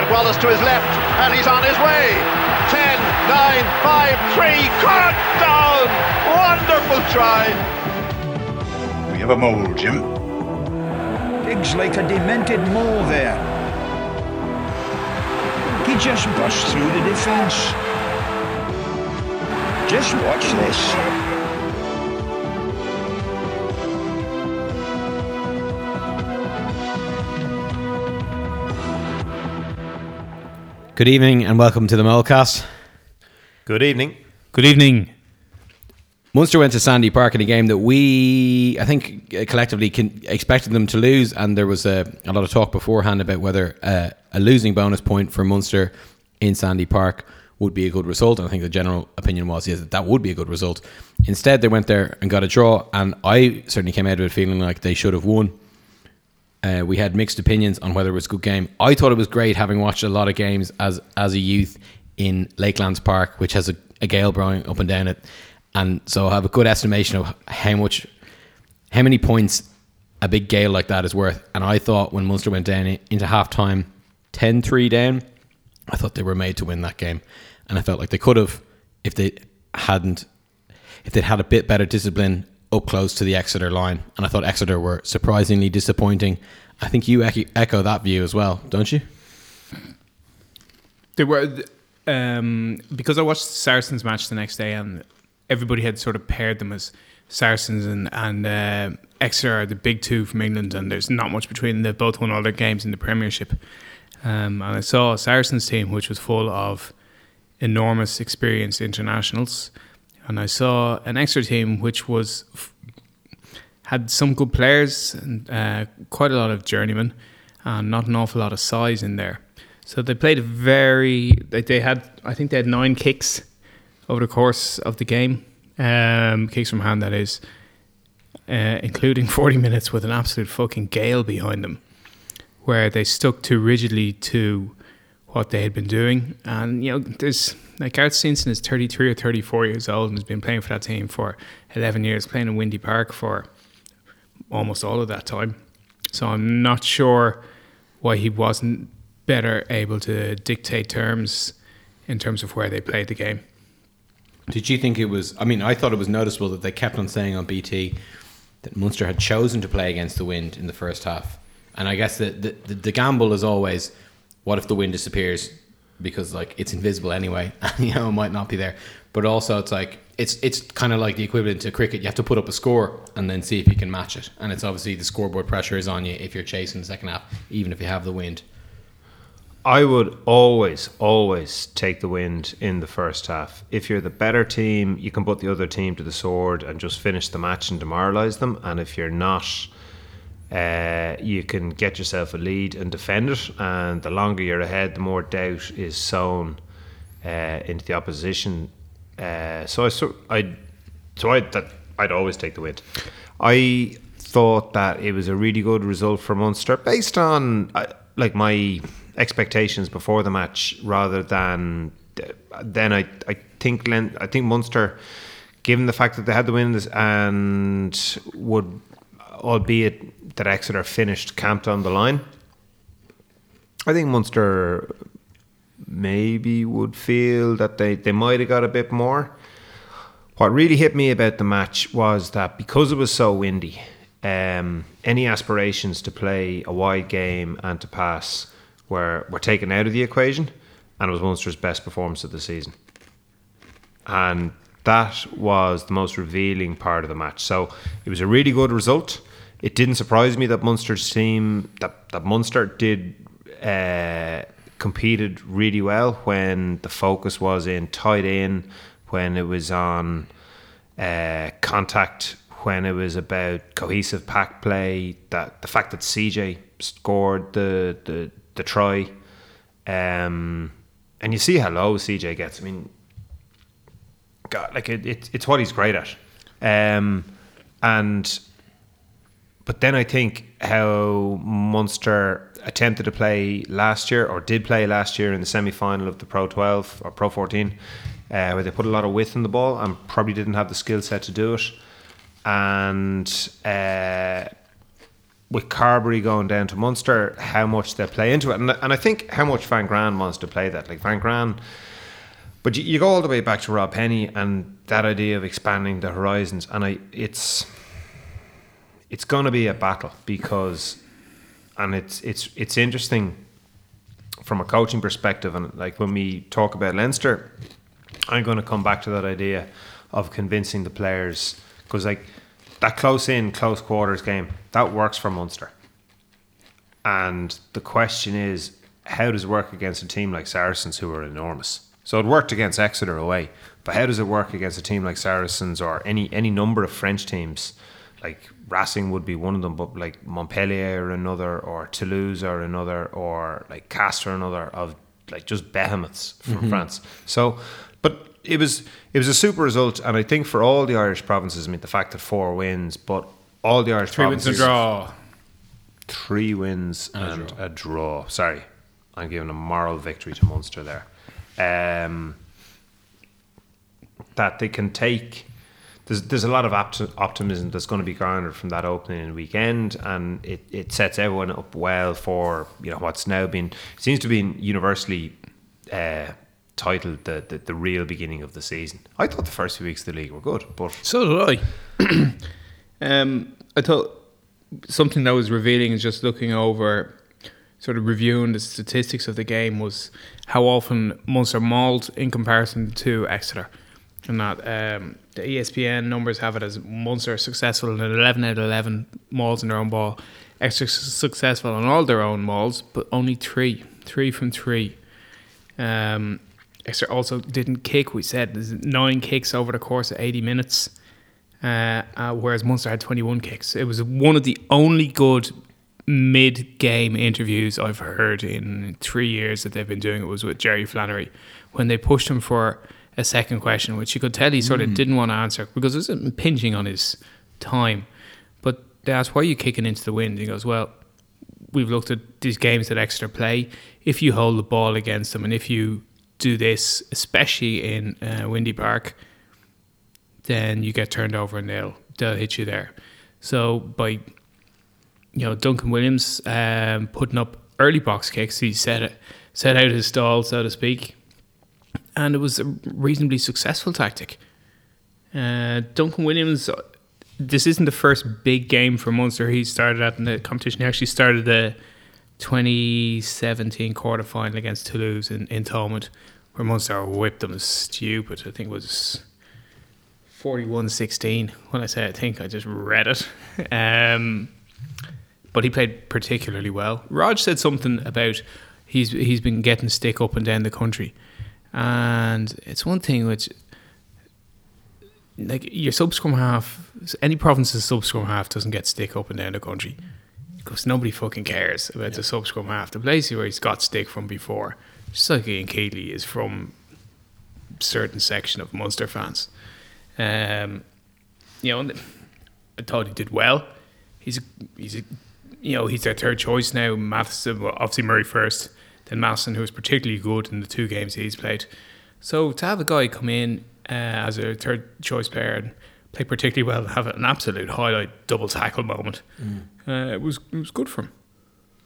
Grant Wallace to his left, and he's on his way. 10, 9, 5, 3, cut down! Wonderful try! We have a mole, Jim. Digs like a demented mole there. He just burst through the defence. Just watch this. Good evening and welcome to the Molecast. Good evening. Good evening. Munster went to Sandy Park in a game that we, I think, uh, collectively can, expected them to lose, and there was a, a lot of talk beforehand about whether uh, a losing bonus point for Munster in Sandy Park would be a good result. And I think the general opinion was yes, that that would be a good result. Instead, they went there and got a draw, and I certainly came out of it feeling like they should have won. Uh, we had mixed opinions on whether it was a good game. I thought it was great, having watched a lot of games as as a youth in Lakelands Park, which has a, a gale blowing up and down it, and so I have a good estimation of how much, how many points a big gale like that is worth. And I thought when Munster went down into half time, 10-3 down, I thought they were made to win that game, and I felt like they could have if they hadn't, if they'd had a bit better discipline up close to the Exeter line, and I thought Exeter were surprisingly disappointing. I think you echo, that view as well, don't you? They were um, because I watched Saracens match the next day, and everybody had sort of paired them as Saracens and and uh, Exeter are the big two from England, and there's not much between them. They both won all their games in the Premiership, um, and I saw Saracens team which was full of enormous experienced internationals, and I saw an Exeter team which was had some good players and uh, quite a lot of journeymen, and not an awful lot of size in there. So they played very. They, they had, I think, they had nine kicks over the course of the game. Um, kicks from hand, that is, uh, including forty minutes with an absolute fucking gale behind them, where they stuck too rigidly to what they had been doing. And you know, there's like Gareth Steenson is thirty three or thirty four years old and has been playing for that team for eleven years, playing in Windy Park for almost all of that time. So I'm not sure why he wasn't better able to dictate terms in terms of where they played the game. Did you think it was? I mean, I thought it was noticeable that they kept on saying on BT that Munster had chosen to play against the wind in the first half, and I guess the, the, the gamble is always, what if the wind disappears because like it's invisible anyway, and you know it might not be there. But also, it's like it's it's kind of like the equivalent to cricket. You have to put up a score and then see if you can match it, and it's obviously the scoreboard pressure is on you if you're chasing the second half, even if you have the wind. I would always, always take the wind in the first half. If you're the better team, you can put the other team to the sword and just finish the match and demoralise them. And if you're not, uh, you can get yourself a lead and defend it. And the longer you're ahead, the more doubt is sown uh, into the opposition. Uh, so I, so I, so I that I'd always take the win. I thought that it was a really good result for Munster based on uh, like my expectations before the match rather than then I I think Len, I think Munster given the fact that they had the wins and would albeit that Exeter finished camped on the line I think Munster maybe would feel that they, they might have got a bit more what really hit me about the match was that because it was so windy um, any aspirations to play a wide game and to pass were, were taken out of the equation, and it was Munster's best performance of the season. And that was the most revealing part of the match. So it was a really good result. It didn't surprise me that Munster's team, that, that Munster did, uh, competed really well when the focus was in tight in, when it was on uh, contact, when it was about cohesive pack play. That the fact that CJ scored the the the try. Um, and you see how low CJ gets. I mean, God, like it, it it's what he's great at. Um, and but then I think how Munster attempted to play last year or did play last year in the semi final of the Pro 12 or Pro 14, uh, where they put a lot of width in the ball and probably didn't have the skill set to do it. And uh, with Carbery going down to Munster, how much they play into it, and, and I think how much Van Graan wants to play that. Like Van Graan, but you, you go all the way back to Rob Penney and that idea of expanding the horizons, and I it's it's going to be a battle because, and it's it's it's interesting from a coaching perspective, and like when we talk about Leinster, I'm going to come back to that idea of convincing the players because like that close in, close quarters game that works for Munster. And the question is, how does it work against a team like Saracens who are enormous? So it worked against Exeter away, but how does it work against a team like Saracens or any any number of French teams? Like Racing would be one of them, but like Montpellier or another, or Toulouse or another, or like Castres or another of like just behemoths from Mm-hmm. France. So, but it was it was a super result, and I think for all the Irish provinces, I mean the fact that four wins, but all the Irish Three wins provinces and draw. three wins and, a, draw. Sorry, I'm giving a moral victory to Munster there. Um, that they can take. There's, there's a lot of opt- optimism that's going to be garnered from that opening weekend, and it, it sets everyone up well for you know what's now been seems to be universally uh, titled the, the the real beginning of the season. I thought the first few weeks of the league were good, but So did I. um, I thought something that was revealing is just looking over, sort of reviewing the statistics of the game was how often Munster mauled in comparison to Exeter. And that um, the ESPN numbers have it as Munster successful in 11 out of 11 mauls in their own ball. Exeter successful on all their own mauls, but only three. Three from three. Um, Exeter also didn't kick. We said nine kicks over the course of 80 minutes, uh, uh, whereas Munster had 21 kicks. It was one of the only good mid-game interviews I've heard in three years that they've been doing. It was with Jerry Flannery when they pushed him for a second question, which you could tell he sort of didn't want to answer because it was impinging on his time. But they asked, "Why are you kicking into the wind?" He goes, "Well." we've looked at these games that Exeter play. If you hold the ball against them, and if you do this, especially in uh, Windy Park, then you get turned over and they'll they'll hit you there. So by you know Duncan Williams um, putting up early box kicks, he set it set out his stall, so to speak, and it was a reasonably successful tactic. Uh, Duncan Williams, this isn't the first big game for Munster he started at in the competition. He actually started the 2017 quarter final against Toulouse in, in Thomond, where Munster whipped them stupid. I think it was 41 16. When I say I think, I just read it. Um, but he played particularly well. Raj said something about he's he's been getting stick up and down the country, and it's one thing which like your sub scrum half, any province's sub scrum half doesn't get stick up and down the country because nobody fucking cares about the sub scrum half. The place where he's got stick from before, just like Ian Keatley is from certain section of Munster fans. Um, you know, I thought he did well. He's a, he's a, you know he's their third choice now. Mathewson, well, obviously Murray first, then Mathewson, who was particularly good in the two games he's played. So to have a guy come in uh, as a third choice player and play particularly well, and have an absolute highlight double tackle moment, uh, it was it was good for him.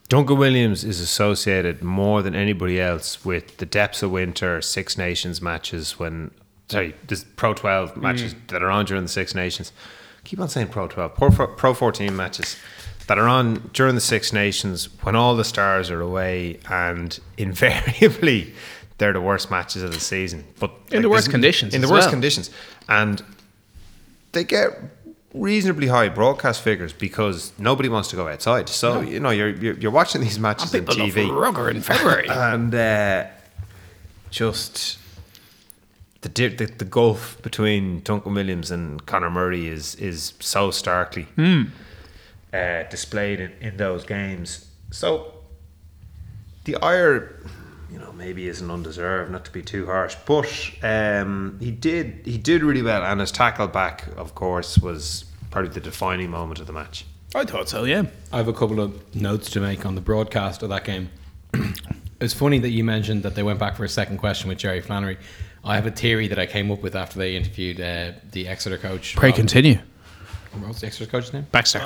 Duncan Williams is associated more than anybody else with the depths of winter Six Nations matches when sorry, this Pro twelve matches that are on during the Six Nations. Keep on saying Pro twelve, Pro, Pro fourteen matches that are on during the Six Nations when all the stars are away and invariably they're the worst matches of the season. But In the worst conditions In the worst well. conditions. And they get reasonably high broadcast figures because nobody wants to go outside. So you know you're you're, you're watching these matches on TV, rugger in February. and uh, just the, the the gulf between Duncan Williams and Conor Murray is is so starkly uh, displayed in, in those games. So the ire, you know, maybe isn't undeserved, not to be too harsh, but um, he did he did really well, and his tackle back, of course, was probably the defining moment of the match. I thought so, yeah. I have a couple of notes to make on the broadcast of that game. it's funny that you mentioned that they went back for a second question with Jerry Flannery. I have a theory that I came up with after they interviewed uh, the Exeter coach. Pray Rob- continue. What was the Exeter coach's name? Baxter.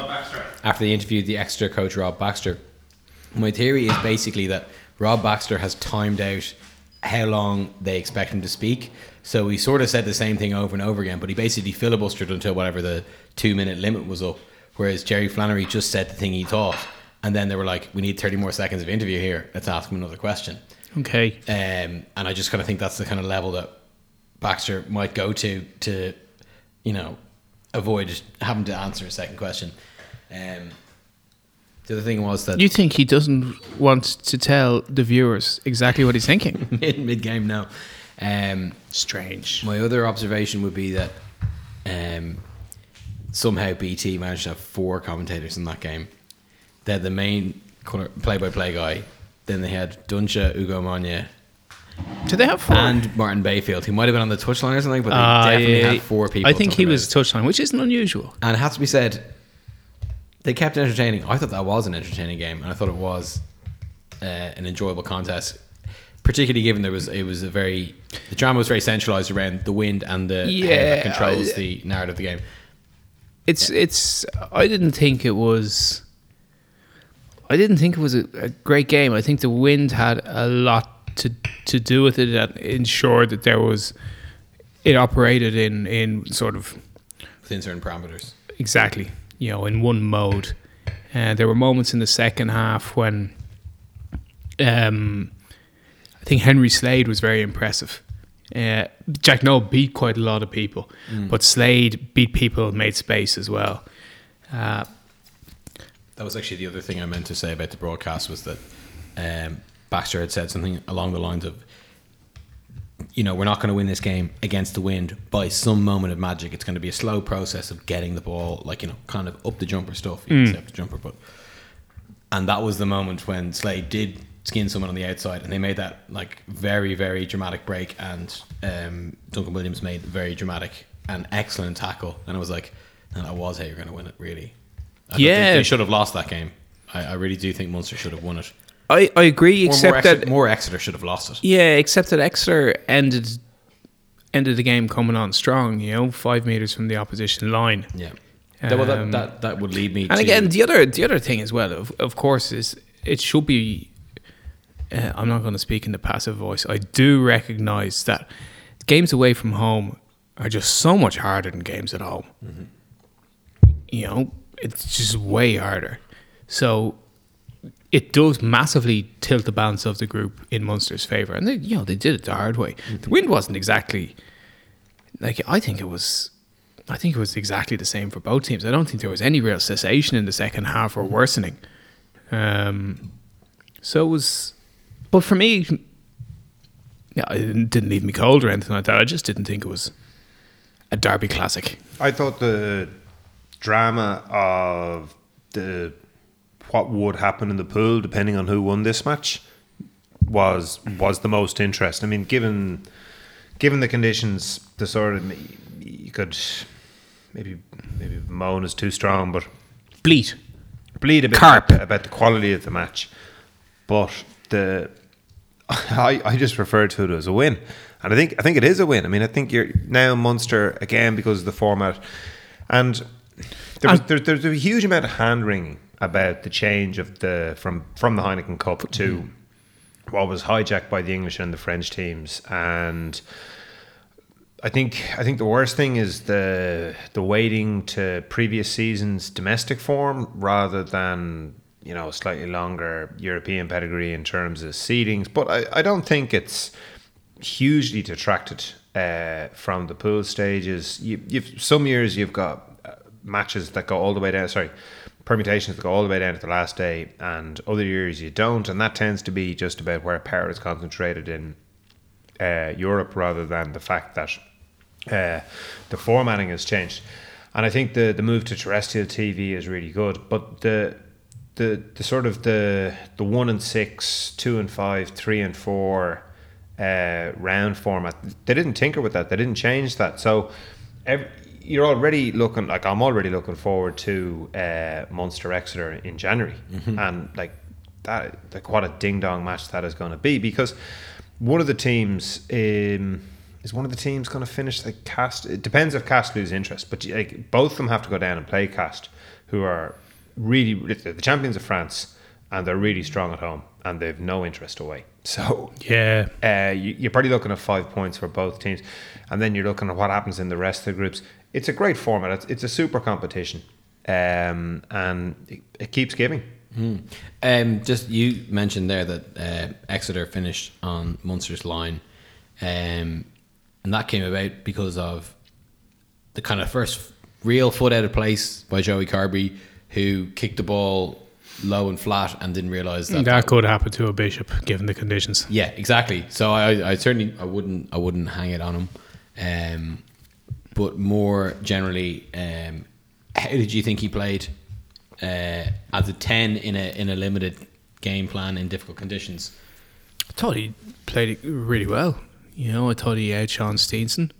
After they interviewed the Exeter coach Rob Baxter, my theory is basically that Rob Baxter has timed out how long they expect him to speak. So he sort of said the same thing over and over again, but he basically filibustered until whatever the two minute limit was up. Whereas Jerry Flannery just said the thing he thought, and then they were like, "We need thirty more seconds of interview here. Let's ask him another question." Okay. Um, and I just kind of think that's the kind of level that Baxter might go to to, you know, avoid having to answer a second question. Um, the other thing was that You think he doesn't want to tell the viewers exactly what he's thinking? mid mid game now. Um, Strange. my other observation would be that um, somehow BT managed to have four commentators in that game. They had the main play by play guy. Then they had Duncha, Ugo Monye, Do they have four? and Martin Bayfield, who might have been on the touchline or something, but they Ah, definitely yeah. had four people. I think he was touchline, which isn't unusual. And it has to be said, they kept entertaining. I thought that was an entertaining game, and I thought it was uh, an enjoyable contest. Particularly given there was it was a very the drama was very centralized around the wind and the Yeah, that controls I- the narrative of the game. It's it's. I didn't think it was. I didn't think it was a, a great game. I think the wind had a lot to to do with it and ensured that there was. It operated in in sort of within certain parameters. exactly you know in one mode. Uh, there were moments in the second half when. Um, I think Henry Slade was very impressive. Uh, Jack Nowell beat quite a lot of people, but Slade beat people, made space as well. Uh, That was actually the other thing I meant to say about the broadcast was that um, Baxter had said something along the lines of, you know, we're not going to win this game against the wind by some moment of magic. It's going to be a slow process of getting the ball, like you know, kind of up the jumper stuff. You up the jumper, but and that was the moment when Slade did skin someone on the outside, and they made that like very, very dramatic break, and um, Duncan Williams made a very dramatic and excellent tackle, and it was like, and that was how you're going to win it, really. I Yeah. think they should have lost that game. I, I really do think Munster should have won it. I, I agree, Or more, except Exeter, that more Exeter should have lost it. yeah, except that Exeter ended ended the game coming on strong. You know, five meters from the opposition line. Yeah. That- well, Um, that, that, that would lead me And to again, the other the other thing as well, of, of course, is it should be. Uh, I'm not going to speak in the passive voice. I do recognize that games away from home are just so much harder than games at home. You know, it's just way harder. So it does massively tilt the balance of the group in Munster's favour, and they, you know they did it the hard way. The wind wasn't exactly like I think it was. I think it was exactly the same for both teams. I don't think there was any real cessation in the second half or worsening. Um, so it was, but for me, yeah, it didn't didn't leave me cold or anything like that. I just didn't think it was a derby classic. I thought the drama of the what would happen in the pool, depending on who won this match, was was the most interesting. I mean, given given the conditions, the sort of you could maybe maybe moan is too strong, but Bleat. bleed a bit Carp. about, the quality of the match, but the I, I just refer to it as a win, and I think I think it is a win. I mean, I think you're now Munster again because of the format, and there was, there, there's a huge amount of hand wringing about the change of the from from the Heineken Cup to what was hijacked by the English and the French teams, and I think I think the worst thing is the the weighting to previous seasons domestic form rather than you know slightly longer European pedigree in terms of seedings. But I, I don't think it's hugely detracted uh, from the pool stages. You, you've some years you've got uh, matches that go all the way down. Sorry, permutations that go all the way down to the last day, and other years you don't, and that tends to be just about where power is concentrated in uh, Europe rather than the fact that uh, the formatting has changed. And I think the, the move to terrestrial TV is really good. But the the the sort of the the one and six, two and five, three and four uh, round format, they didn't tinker with that. They didn't change that. So ev you're already looking like I'm already looking forward to uh, Munster Exeter in January, and like that, like what a ding dong match that is going to be because one of the teams um, is one of the teams going to finish like Castres? It depends if Castres lose interest, but like both of them have to go down and play Castres, who are really the champions of France, and they're really strong at home, and they've no interest away. So Yeah. uh, you, you're probably looking at five points for both teams, and then you're looking at what happens in the rest of the groups. It's a great format. It's, it's a super competition, um, and it, it keeps giving. Um, just you mentioned there that uh, Exeter finished on Munster's line, um, and that came about because of the kind of first real foot out of place by Joey Carbery, who kicked the ball low and flat and didn't realise that. That could happen to a bishop given the conditions. yeah, exactly. So I, I certainly I wouldn't I wouldn't hang it on him. Um, but more generally, um, how did you think he played uh, as a ten in a in a limited game plan in difficult conditions? I thought he played it really well. You know, I thought he outshone Steenson.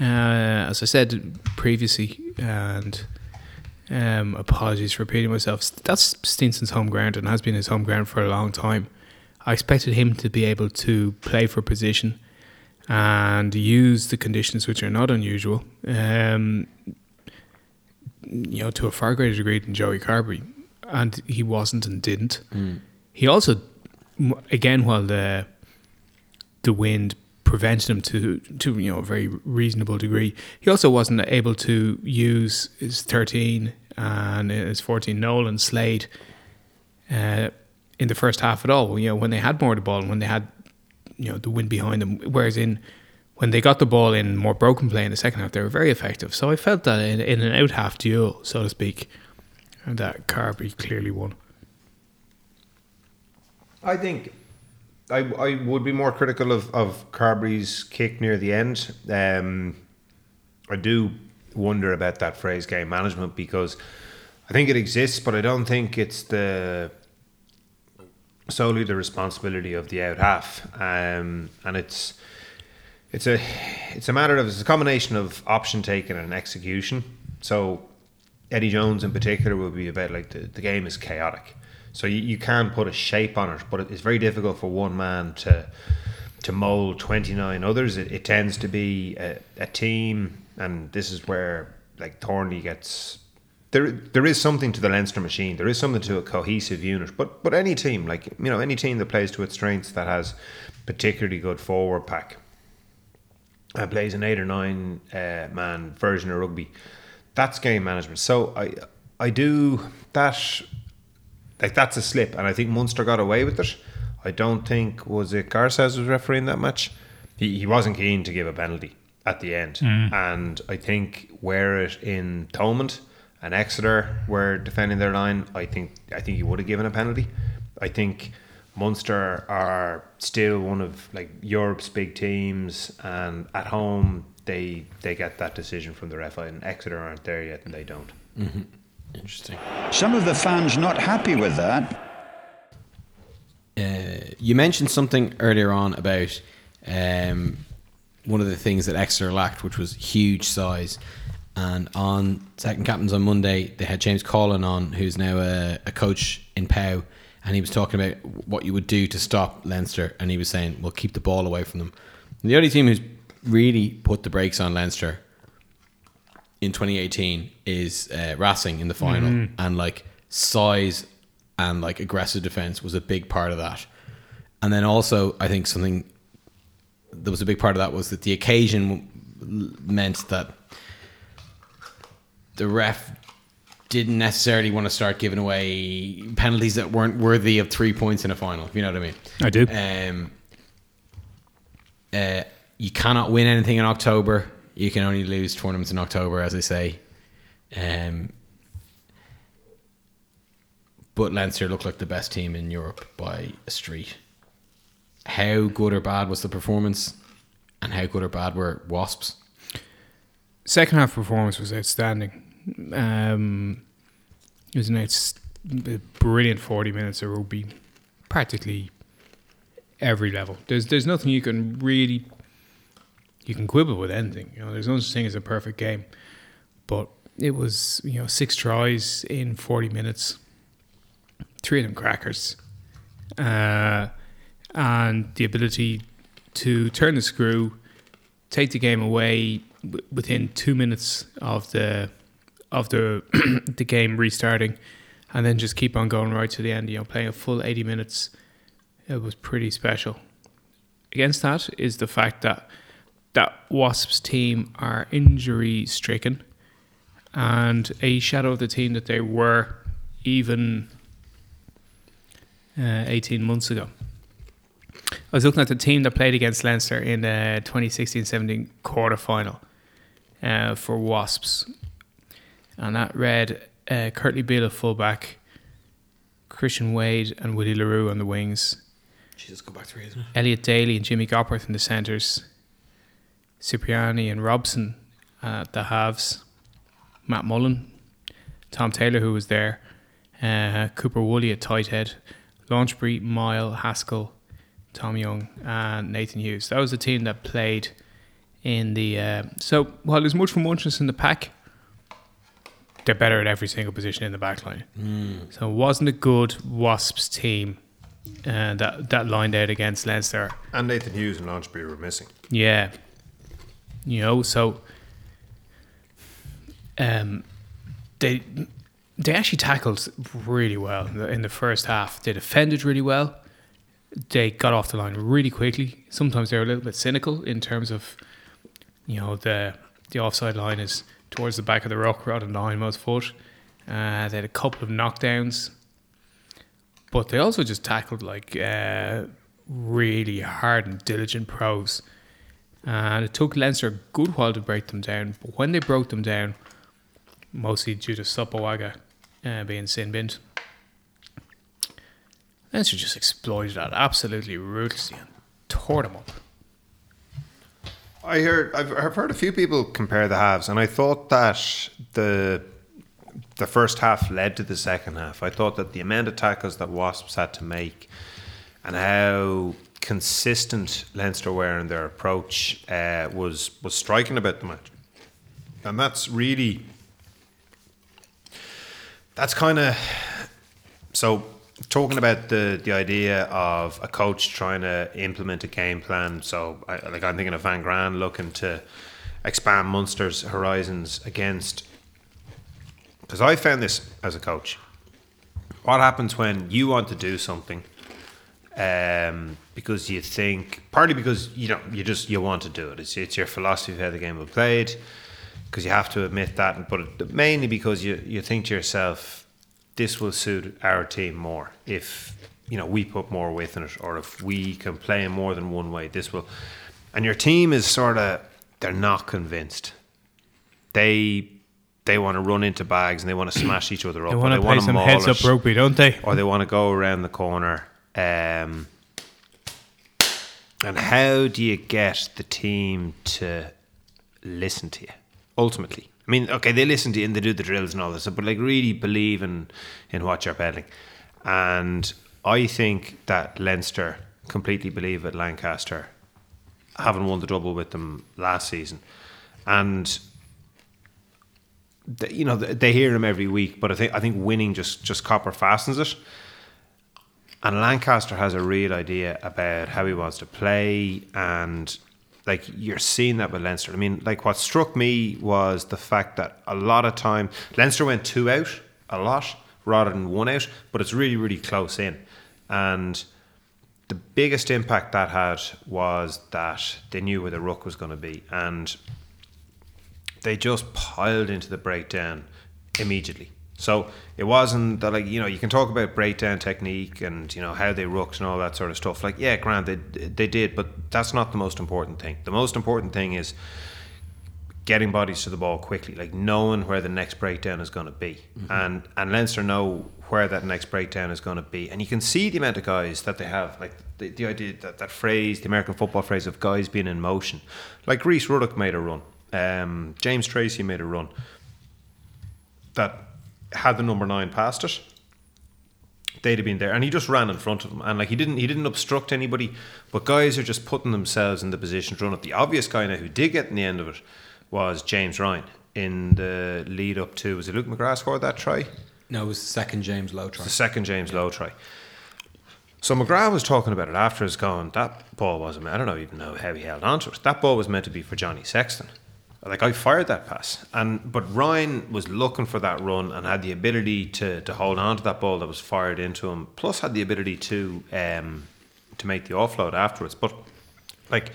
Uh, as I said previously, and um, apologies for repeating myself, that's Steenson's home ground and has been his home ground for a long time. I expected him to be able to play for position and use the conditions, which are not unusual, um, you know, to a far greater degree than Joey Carbery. And he wasn't and didn't. He also, again, while the the wind prevented him to to you know a very reasonable degree, he also wasn't able to use his thirteen and his fourteen Nolan Slade uh, in the first half at all. You know when they had more of the ball and when they had you know the wind behind them. Whereas in when they got the ball in more broken play in the second half, they were very effective. So I felt that in, in an out half duel, so to speak, that Carbery clearly won. I think I, I would be more critical of, of Carbery's kick near the end. Um, I do wonder about that phrase game management because I think it exists, but I don't think it's the solely the responsibility of the out half. Um, and it's it's a it's a matter of it's a combination of option taking and execution. So Eddie Jones in particular will be about like the, the game is chaotic. So you, you can put a shape on it, but it's very difficult for one man to to mold 29 others. It, it tends to be a, a team, and this is where like Thornley gets there. There is something to the Leinster machine. There is something to a cohesive unit. But but any team, like you know, any team that plays to its strengths, that has particularly good forward pack, and plays an eight or nine uh, man version of rugby, that's game management. So I I do that like that's a slip, and I think Munster got away with it. I don't think was it Garces was refereeing that match. He he wasn't keen to give a penalty at the end, and I think were it in Thomond and Exeter were defending their line, I think I think he would have given a penalty. I think Munster are still one of like Europe's big teams, and at home they they get that decision from the ref, and Exeter aren't there yet, and they don't. Interesting. Some of the fans not happy with that. Uh, you mentioned something earlier on about um, one of the things that Exeter lacked, which was huge size. And on second captains on Monday, they had James Coughlan on, who's now a, a coach in Pau, and he was talking about what you would do to stop Leinster, and he was saying, "Well, keep the ball away from them." And the only team who's really put the brakes on Leinster in 2018 is uh, Racing in the final, and like size and like aggressive defense was a big part of that. And then also, I think something that was a big part of that was that the occasion meant that the ref didn't necessarily want to start giving away penalties that weren't worthy of three points in a final. If you know what I mean? I do. Um, uh, you cannot win anything in October. You can only lose tournaments in October, as I say. Um, but Leinster looked like the best team in Europe by a street. How good or bad was the performance, and how good or bad were Wasps? Second half performance was outstanding. Um, it was an outs- a brilliant forty minutes of rugby, practically every level. There's there's nothing you can really you can quibble with anything. You know, there's no such thing as a perfect game, but it was you know six tries in forty minutes, three of them crackers, uh, and the ability to turn the screw take the game away within two minutes of the of the the game restarting, and then just keep on going right to the end. You know, playing a full eighty minutes, it was pretty special. Against that is the fact that that Wasps team are injury stricken, and a shadow of the team that they were even uh, eighteen months ago. I was looking at the team that played against Leinster in the 2016-17 quarter final uh, for Wasps, and that read uh, Kurtley Beale at fullback, Christian Wade and Willie Le Roux on the wings, Jesus, go back three, isn't? Elliot Daly and Jimmy Gopperth in the centres, Cipriani and Robson at the halves, Matt Mullan, Tom Taylor who was there, uh, Cooper Woolley at tight head, Launchbury, Mile, Haskell, Tom Young, and Nathan Hughes. That was the team that played in the. Uh, so while there's much for muchness in the pack, they're better at every single position in the back line. So it wasn't a good Wasps team uh, that that lined out against Leinster. And Nathan Hughes and Launchbury were missing. Yeah. You know, so um they they actually tackled really well in the, in the first half. They defended really well. They got off the line really quickly. Sometimes they're a little bit cynical in terms of you know the the offside line is towards the back of the ruck rather than the hindmost foot. Uh, they had a couple of knockdowns, but they also just tackled like uh, really hard and diligent pros. And it took Leinster a good while to break them down, but when they broke them down, mostly due to Sopoaga uh, being sin binned, Leinster just exploited that absolutely ruthlessly and tore them up. I heard I've, I've heard a few people compare the halves, and I thought that the the first half led to the second half. I thought that the amount of tackles that Wasps had to make, and how consistent Leinster were in their approach, uh, was was striking about the match, and that's really that's kind of so talking about the the idea of a coach trying to implement a game plan. So, I, like I'm thinking of Van Graan looking to expand Munster's horizons against. Because I found this as a coach. What happens when you want to do something? Um, because you think partly because you know you just you want to do it. It's it's your philosophy of how the game will be played. Because you have to admit that, but mainly because you you think to yourself, this will suit our team more. If you know we put more weight in it or if we can play in more than one way this will and your team is sort of they're not convinced. They they want to run into bags and they want to smash each other up They want to play some heads up rugby, don't they? or they want to go around the corner um, and how do you get the team to listen to you ultimately? I mean, okay, they listen to you and they do the drills and all this, but like really believe in, in what you're peddling. And I think that Leinster completely believe at Lancaster, having won the double with them last season. And you know they they hear him every week, but I think I think winning just just copper fastens it. And Lancaster has a real idea about how he wants to play, and like you're seeing that with Leinster. I mean, like what struck me was the fact that a lot of time Leinster went two out a lot rather than one out, but it's really really close in, and the biggest impact that had was that they knew where the ruck was going to be, and they just piled into the breakdown immediately. So it wasn't that like you know you can talk about breakdown technique and you know how they rucked and all that sort of stuff. Like yeah, Grant, they they did, but that's not the most important thing. The most important thing is getting bodies to the ball quickly, like knowing where the next breakdown is going to be, and and Leinster know where that next breakdown is going to be, and you can see the amount of guys that they have, like the, the idea that that phrase, the American football phrase of guys being in motion, like Rhys Ruddock made a run, um, James Tracy made a run that had the number nine past it. They'd have been there, and he just ran in front of them, and like he didn't, he didn't obstruct anybody. But guys are just putting themselves in the position to run it. The obvious guy now who did get in the end of it was James Ryan in the lead up to was it Luke McGrath scored that try? No, it was the second James Lowe try. The second James Lowe try. So McGrath was talking about it after his going, that ball wasn't, I don't know even know how he held onto it. That ball was meant to be for Johnny Sexton. Like I fired that pass. And but Ryan was looking for that run and had the ability to to hold on to that ball that was fired into him, plus had the ability to um to make the offload afterwards. But like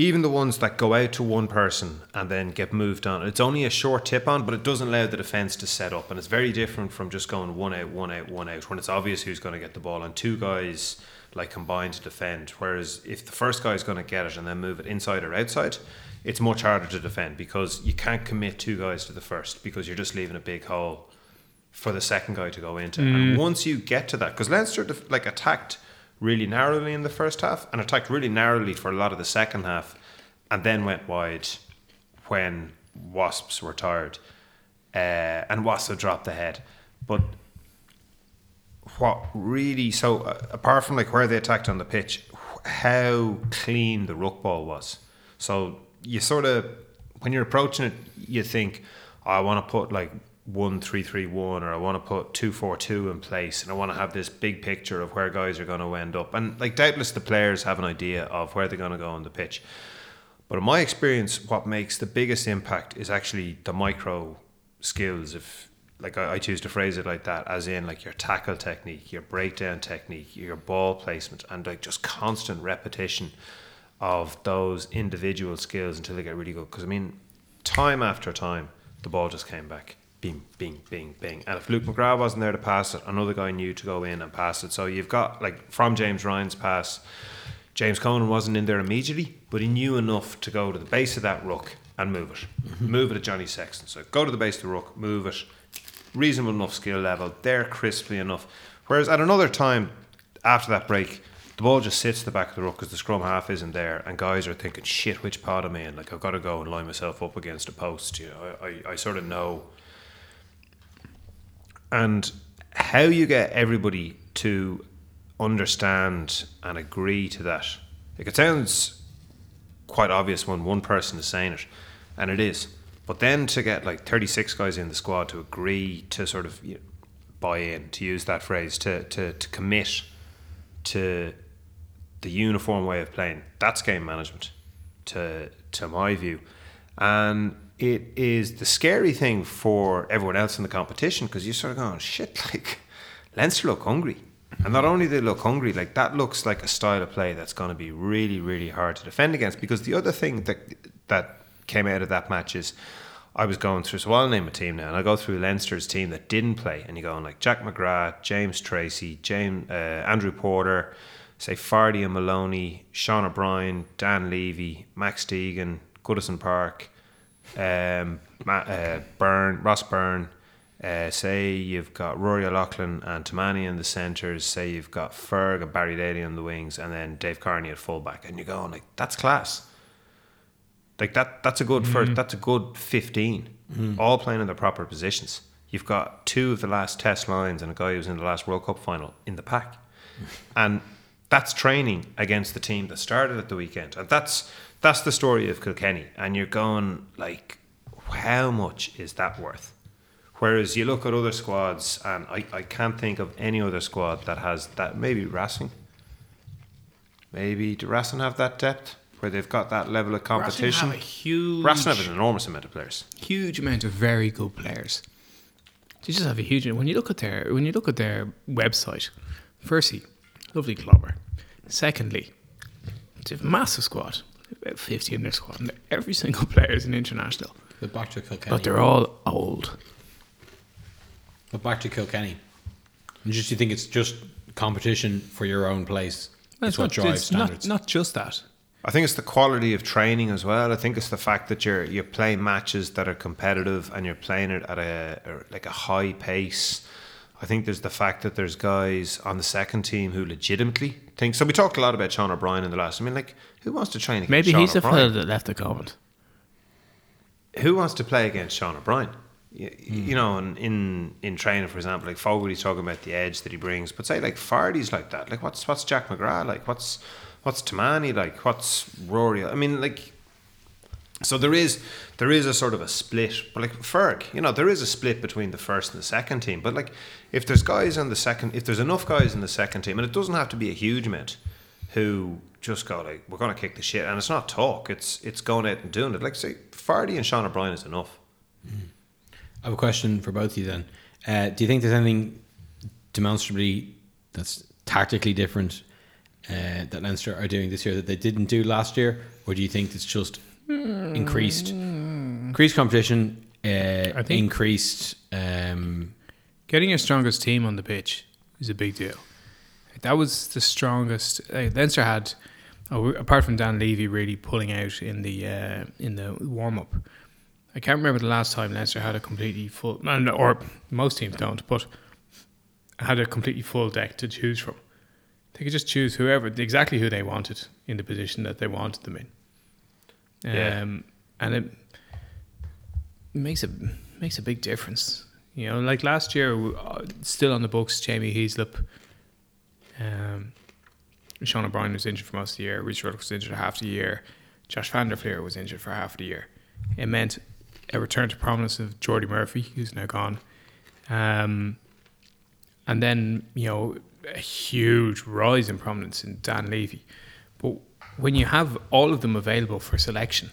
even the ones that go out to one person and then get moved on, it's only a short tip on, but it doesn't allow the defense to set up. And it's very different from just going one out, one out, one out, when it's obvious who's going to get the ball and two guys like combine to defend. Whereas if the first guy is going to get it and then move it inside or outside, it's much harder to defend because you can't commit two guys to the first because you're just leaving a big hole for the second guy to go into. And mm. once you get to that, because Leinster def- like attacked really narrowly in the first half and attacked really narrowly for a lot of the second half, and then went wide when Wasps were tired, uh, and Wasps dropped the head. But what really so uh, apart from like where they attacked on the pitch, how clean the ruck ball was. So you sort of when you're approaching it, you think, oh, I want to put like one three three one, or I want to put two four two in place, and I want to have this big picture of where guys are going to end up. And like doubtless the players have an idea of where they're going to go on the pitch. But in my experience, what makes the biggest impact is actually the micro skills. If like I, I choose to phrase it like that, as in like your tackle technique, your breakdown technique, your ball placement, and like just constant repetition of those individual skills until they get really good. Because I mean, time after time, the ball just came back. Bing, bing, bing, bing. And if Luke McGrath wasn't there to pass it, another guy knew to go in and pass it. So you've got like from James Ryan's pass, James Conan wasn't in there immediately, but he knew enough to go to the base of that ruck and move it. Mm-hmm. Move it at Johnny Sexton. So go to the base of the ruck, move it. Reasonable enough skill level, there crisply enough. Whereas at another time, after that break, the ball just sits at the back of the ruck because the scrum half isn't there, and guys are thinking, "Shit, which pod am I in? Like I've got to go and line myself up against a post." You know, I, I, I sort of know. And how you get everybody to understand and agree to that, like it sounds quite obvious when one person is saying it, and it is. But then to get like 36 guys in the squad to agree to sort of you know, buy in, to use that phrase, to, to, to commit to the uniform way of playing, that's game management, to, to my view. And it is the scary thing for everyone else in the competition because you're sort of going, shit, like, Leinster look hungry. And not only they look hungry, like that looks like a style of play that's going to be really, really hard to defend against. Because the other thing that that came out of that match is I was going through, so I'll name a team now, and I go through Leinster's team that didn't play, and you go on like Jack McGrath, James Tracy, James uh, Andrew Porter, say Fardy and Molony, Sean O'Brien, Dan Leavy, Max Deegan, Goodison Park, um, uh, Byrne, Ross Byrne. Uh, say you've got Rory O'Loughlin and Tomane in the centres. Say you've got Ferg and Barry Daly on the wings, and then Dave Kearney at fullback, and you're going like that's class. Like that, that's a good first. That's a good fifteen, all playing in the proper positions. You've got two of the last test lines and a guy who's in the last World Cup final in the pack, and that's training against the team that started at the weekend, and that's that's the story of Kilkenny. And you're going like, how much is that worth? Whereas you look at other squads, and I, I can't think of any other squad that has that. Maybe Racing. Maybe do Racing have that depth where they've got that level of competition? Racing have a huge, Racing have an enormous amount of players. huge amount of very good players. They just have a huge. When you look at their when you look at their website, firstly, lovely clobber. Secondly, it's a massive squad, about fifty in their squad, and every single player is an international. But back to Kilkenny. But they're all old. But back to Kilkenny. And just you think it's just competition for your own place. That's what not, drives it's not, not just that. I think it's the quality of training as well. I think it's the fact that you're you're playing matches that are competitive and you're playing it at a, a like a high pace. I think there's the fact that there's guys on the second team who legitimately think. So we talked a lot about Sean O'Brien in the last. I mean, like who wants to train against Maybe Sean he's the O'Brien? fella that left the Covent. who wants to play against Sean O'Brien? You, hmm. you know, in, in in training, for example, like Fogarty's talking about the edge that he brings, but say like Fardy's like that. Like what's what's Jack McGrath like? What's what's Tomane like? What's Rory? I mean, like So there is there is a sort of a split, but like Ferg, you know, there is a split between the first and the second team. But like, if there's guys on the second, if there's enough guys in the second team, and it doesn't have to be a huge amount, who just go like, we're going to kick the shit, and it's not talk, it's it's going out and doing it. Like say, Fardy and Sean O'Brien is enough. I have a question for both of you then. Uh, do you think there's anything demonstrably that's tactically different uh, that Leinster are doing this year that they didn't do last year, or do you think it's just increased increased competition, uh, think- increased? Um, Getting your strongest team on the pitch is a big deal. That was the strongest. Uh, Leinster had, oh, apart from Dan Leavy really pulling out in the uh, in the warm up. I can't remember the last time Leinster had a completely full, no, or most teams don't, but had a completely full deck to choose from. They could just choose whoever, exactly who they wanted in the position that they wanted them in. Yeah. Um, and it makes a makes a big difference. You know, like last year, uh, still on the books, Jamie Heaslip, um, Sean O'Brien was injured for most of the year. Ruddock was injured half the year. Josh Van der Flier was injured for half the year. It meant a return to prominence of Jordi Murphy, who's now gone. Um, and then, you know, a huge rise in prominence in Dan Leavy. But when you have all of them available for selection,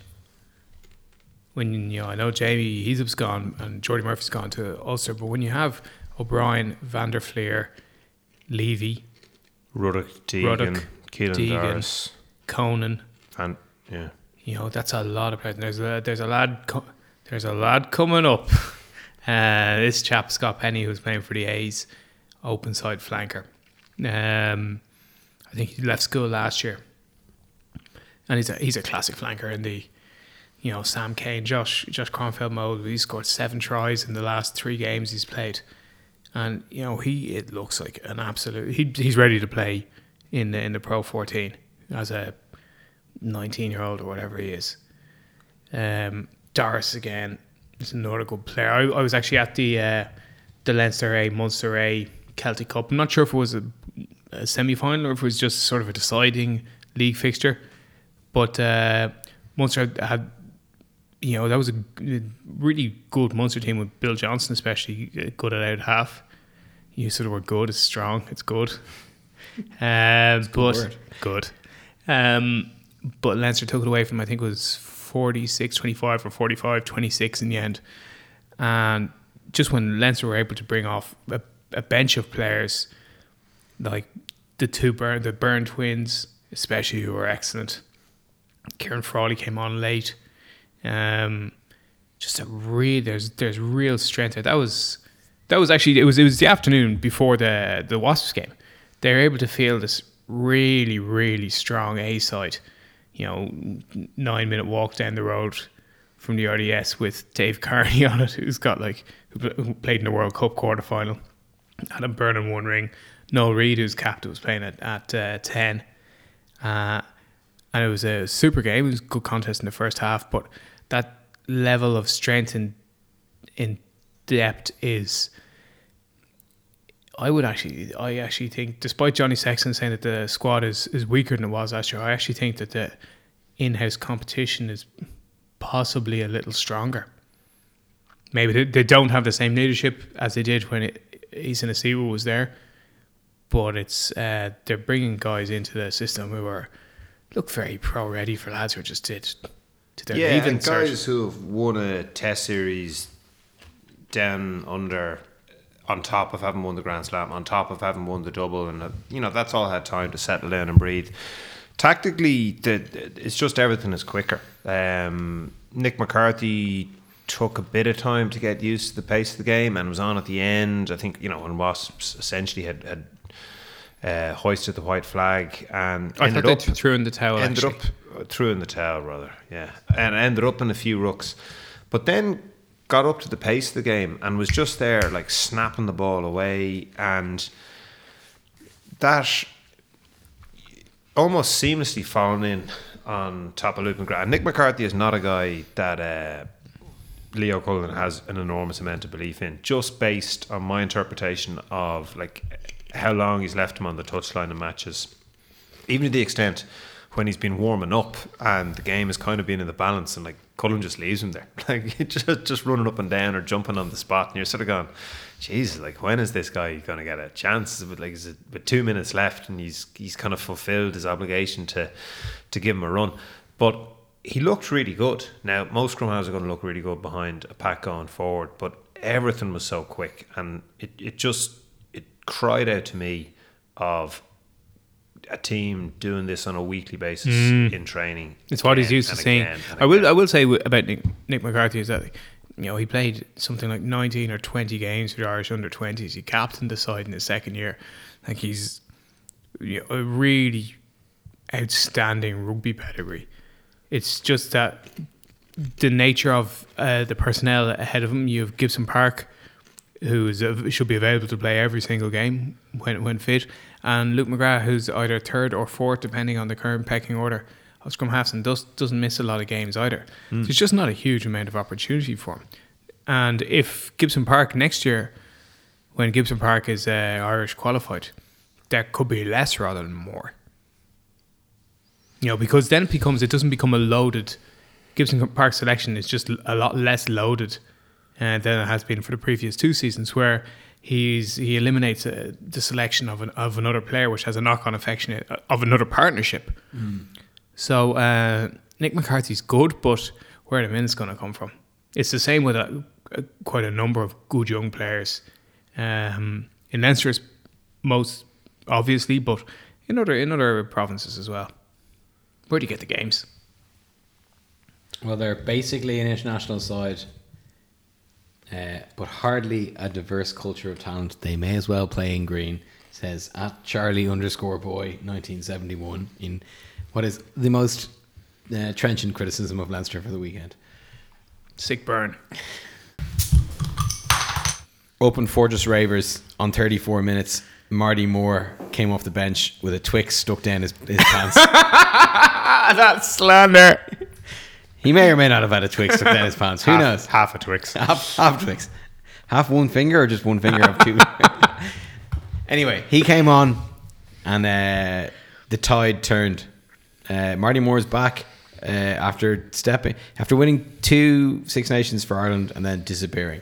when you know, I know Jamie Heaslip's gone and Jordi Murphy's gone to Ulster, but when you have O'Brien, Van der Flier, Leavy, Ruddock, Deegan, Ruddock, Keelan Deegan. Doris, Conan, and yeah, you know that's a lot of players. There's a there's a lad co- there's a lad coming up. Uh, this chap Scott Penny who's playing for the A's, open side flanker. Um, I think he left school last year, and he's a he's a classic flanker in the. You know Sam Cane, Josh Josh Kronfeld mode. He scored seven tries in the last three games he's played, and you know he it looks like an absolute. He, he's ready to play in the in the Pro 14 as a 19 year old or whatever he is. Um, Doris again is another good player. I, I was actually at the uh, the Leinster A, Munster A Celtic Cup. I'm not sure if it was a, a semi final or if it was just sort of a deciding league fixture. But uh, Munster had, you know, that was a really good Munster team with Bill Johnston, especially uh, good at out half. You sort of were good, it's strong, it's good. Um, but word. good. Um, but Leinster took it away from I think it was 46 25 or 45 26 in the end. And just when Leinster were able to bring off a, a bench of players like the two burn the Byrne twins, especially who were excellent. Kieran Frawley came on late. Um, just a real there's there's real strength there. That was that was actually it was it was the afternoon before the the Wasps game. They were able to feel this really really strong A side. You know, nine minute walk down the road from the RDS with Dave Kearney on it, who's got like who played in the World Cup quarter final. Adam Burnham one ring. Noel Reid, who's captain, was playing at at uh, ten. Uh, and it was a super game. It was a good contest in the first half, but that level of strength and in depth is. I would actually, I actually think, despite Johnny Sexton saying that the squad is, is weaker than it was last year, I actually think that the in-house competition is possibly a little stronger. Maybe they, they don't have the same leadership as they did when Isa Nacewa was there, but it's uh, they're bringing guys into the system who are look very pro ready for lads who just did to their yeah, and cert. guys who have won a Test series down under, on top of having won the Grand Slam, on top of having won the double, and uh, you know that's all had time to settle down and breathe. Tactically, the, it's just everything is quicker. Um, Nick McCarthy took a bit of time to get used to the pace of the game and was on at the end. I think you know when Wasps essentially had had uh, hoisted the white flag and I ended up threw in the towel. ended actually. up uh, threw in the towel rather, yeah, and ended up in a few rucks, but then got up to the pace of the game and was just there like snapping the ball away and that almost seamlessly fallen in on top of Lucan Grant. Nick McCarthy is not a guy that uh, Leo Cullen has an enormous amount of belief in, just based on my interpretation of like how long he's left him on the touchline in matches even to the extent when he's been warming up and the game has kind of been in the balance and like Cullen just leaves him there. Like just just running up and down or jumping on the spot and you're sort of going, Jesus, like when is this guy gonna get a chance? With like is it with two minutes left and he's he's kind of fulfilled his obligation to to give him a run. But he looked really good. Now most scrum are going to look really good behind a pack going forward, but everything was so quick and it, it just cried out to me of a team doing this on a weekly basis in training. It's what he's used to seeing. I will. again. I will say about Nick, Nick McCarthy is that you know he played something like nineteen or twenty games for the Irish under twenties. He captained the side in his second year. Like he's you know, a really outstanding rugby pedigree. It's just that the nature of uh, the personnel ahead of him. You have Gibson Park, who is should be available to play every single game when when fit, and Luke McGrath, who's either third or fourth, depending on the current pecking order of scrum halves, and does doesn't miss a lot of games either. It's just not a huge amount of opportunity for him. And if Gibson Park next year, when Gibson Park is uh, Irish qualified, there could be less rather than more. You know, because then it becomes it doesn't become a loaded Gibson Park selection is just a lot less loaded uh, than it has been for the previous two seasons, where he's he eliminates uh, the selection of an, of another player, which has a knock on effect uh, of another partnership. So uh, Nick McCarthy's good, but where the minutes going to come from? It's the same with a, a, quite a number of good young players. Um, in Leinster, it's most obviously, but in other in other provinces as well. Where do you get the games? Well, they're basically an international side, uh, but hardly a diverse culture of talent. They may as well play in green. Says at Charlie underscore boy nineteen seventy one in what is the most uh, trenchant criticism of Leinster for the weekend. Sick burn. Open Fortress Ravers on thirty four minutes. Marty Moore came off the bench with a Twix stuck down his, his pants. That's slander. He may or may not have had a Twix stuck down his pants. Who half, knows? Half a Twix. half, half Twix. Half one finger or just one finger of two? anyway, he came on and uh, the tide turned. Uh, Marty Moore's back uh, after stepping, after winning two Six Nations for Ireland and then disappearing.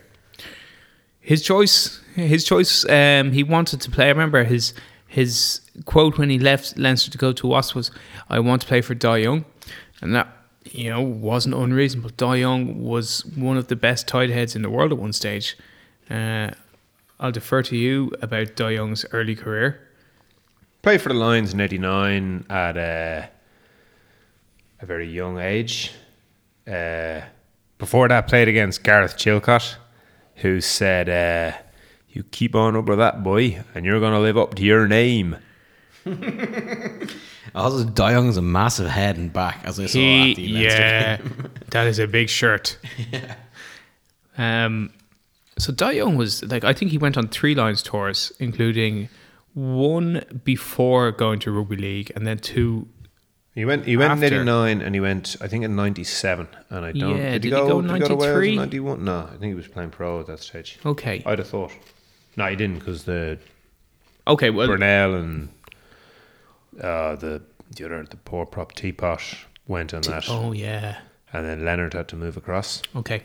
His choice. His choice. Um, he wanted to play. I remember his his quote when he left Leinster to go to Wasps was, "I want to play for Dai Young," and that you know wasn't unreasonable. Dai Young was one of the best tight heads in the world at one stage. Uh, I'll defer to you about Dai Young's early career. Played for the Lions in '89 at a, a very young age. Uh, before that, played against Gareth Chilcott, who said, uh, "You keep on up with that, boy, and you're going to live up to your name." Also, Dai Young has a massive head and back, as I saw He, at the Leinster yeah, game. that is a big shirt. yeah. Um, so Dai Young was like, I think he went on three lines tours, including one before going to rugby league, and then two. He went. He went in After. '89, and he went. I think in '97, and I don't. Yeah, did, he did he go? go did he go to Wales 93? '91? No, I think he was playing pro at that stage. Okay, I'd have thought. No, he didn't because the okay, well, Burnell and uh, the the other the poor prop teapot went on that, oh yeah, and then Leonard had to move across. okay.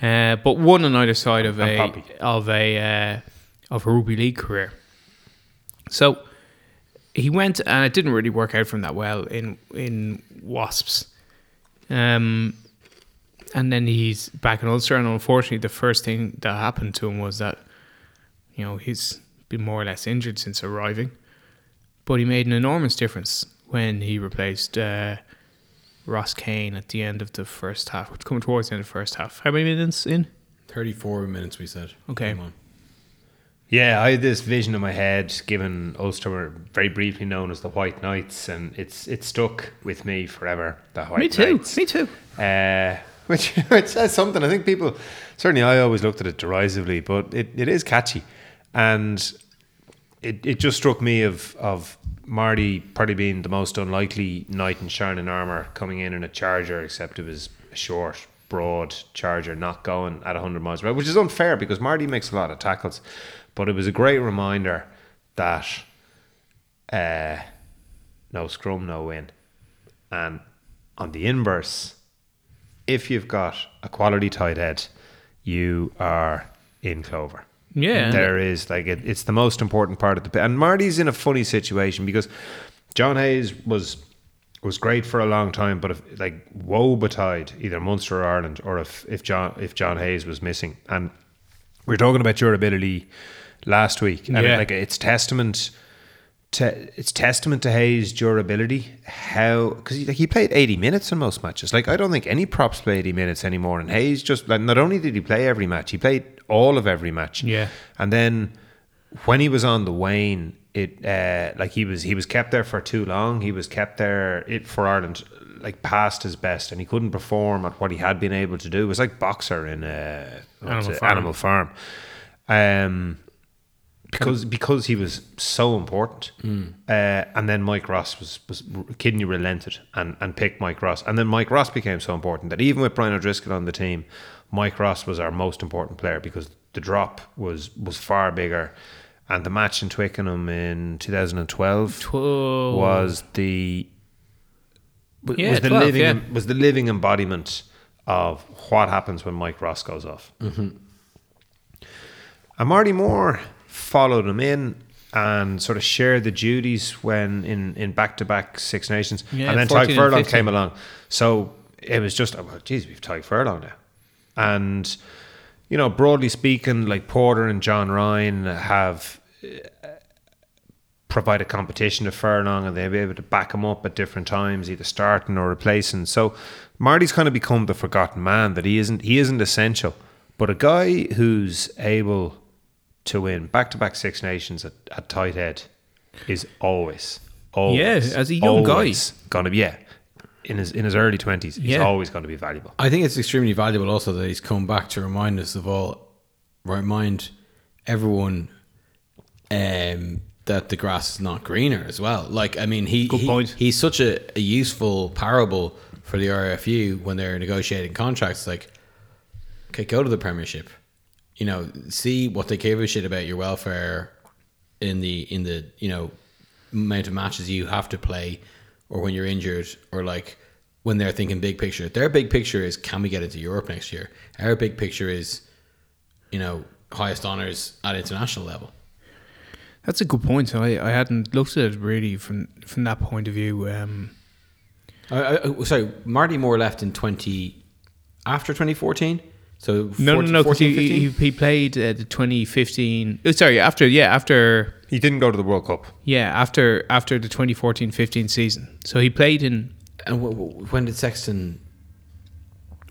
Uh, but one on either side of And a Poppy. of a uh, of a rugby league career. So he went, and it didn't really work out from that well in in Wasps. Um, and then he's back in Ulster, and unfortunately, the first thing that happened to him was that you know he's been more or less injured since arriving, but he made an enormous difference when he replaced uh, Ross Kane at the end of the first half, coming towards the end of the first half. How many minutes in? 34 minutes, we said. Okay. Come on. Yeah, I had this vision in my head, given Ulster were very briefly known as the White Knights, and it's it stuck with me forever. The White Me too. Knights. Me too. Uh, which, which says something. I think people, certainly I always looked at it derisively, but it, it is catchy. And it, it just struck me of, of Marty probably being the most unlikely knight in shining armour coming in in a charger, except it was a short, broad charger, not going at 100 miles per hour, which is unfair because Marty makes a lot of tackles. But it was a great reminder that uh, no scrum, no win. And on the inverse, if you've got a quality tight head, you are in clover. Yeah. There is like it, it's the most important part of the and Marty's in a funny situation because John Hayes was was great for a long time, but if like woe betide either Munster or Ireland, or if if John if John Hayes was missing, and we are talking about durability last week, and Yeah. like it's testament to it's testament to Hayes' durability. How because he, like, he played eighty minutes in most matches. Like I don't think any props play eighty minutes anymore. And Hayes just like not only did he play every match, he played all of every match. Yeah. and then when he was on the wane, it uh, like he was he was kept there for too long. He was kept there it for Ireland like past his best, and he couldn't perform at what he had been able to do. It was like boxer in uh, Animal it? Farm. Animal Farm. Um, because because he was so important, uh, and then Mike Ross was, was Kidney relented and, and picked Mike Ross, and then Mike Ross became so important that even with Brian O'Driscoll on the team, Mike Ross was our most important player because the drop was was far bigger, and the match in Twickenham in 2012 Twelve. was the was, Yeah, was the 12, living yeah. was the living embodiment of what happens when Mike Ross goes off. And Marty Moore followed him in and sort of shared the duties when in in back to back Six Nations. Yeah, and then 14 Tadhg Furlong 15. came along. So it was just, oh, well, geez, we've Tadhg Furlong now. And, you know, broadly speaking, like Porter and John Ryan have uh, provided competition to Furlong and they'll be able to back him up at different times, either starting or replacing. So Marty's kind of become the forgotten man that he isn't he isn't essential. But a guy who's able to win back to back Six Nations at, at tight head is always, always Yeah, as a young guy. always Gonna be yeah. In his in his early twenties, he's Yeah. always going to be valuable. I think it's extremely valuable also that he's come back to remind us of all, remind everyone um, that the grass is not greener as well. Like, I mean, he, Good he- point. he's such a, a useful parable for the RFU when they're negotiating contracts. Like, okay, go to the Premiership, you know, see what they give a shit about your welfare in the in the you know amount of matches you have to play, or when you're injured, or like when they're thinking big picture. Their big picture is can we get into Europe next year? Our big picture is, you know, highest honors at international level. That's a good point. I, I hadn't looked at it really from from that point of view. Um, I, I, sorry, Marty Moore left in twenty after twenty fourteen. So no, 14, no, no, 'cause 14, he, he, he played uh, the 2015. Oh, sorry, after yeah, after He didn't go to the World Cup. yeah, after after the 2014-15 season. So he played in And w- w- when did Sexton?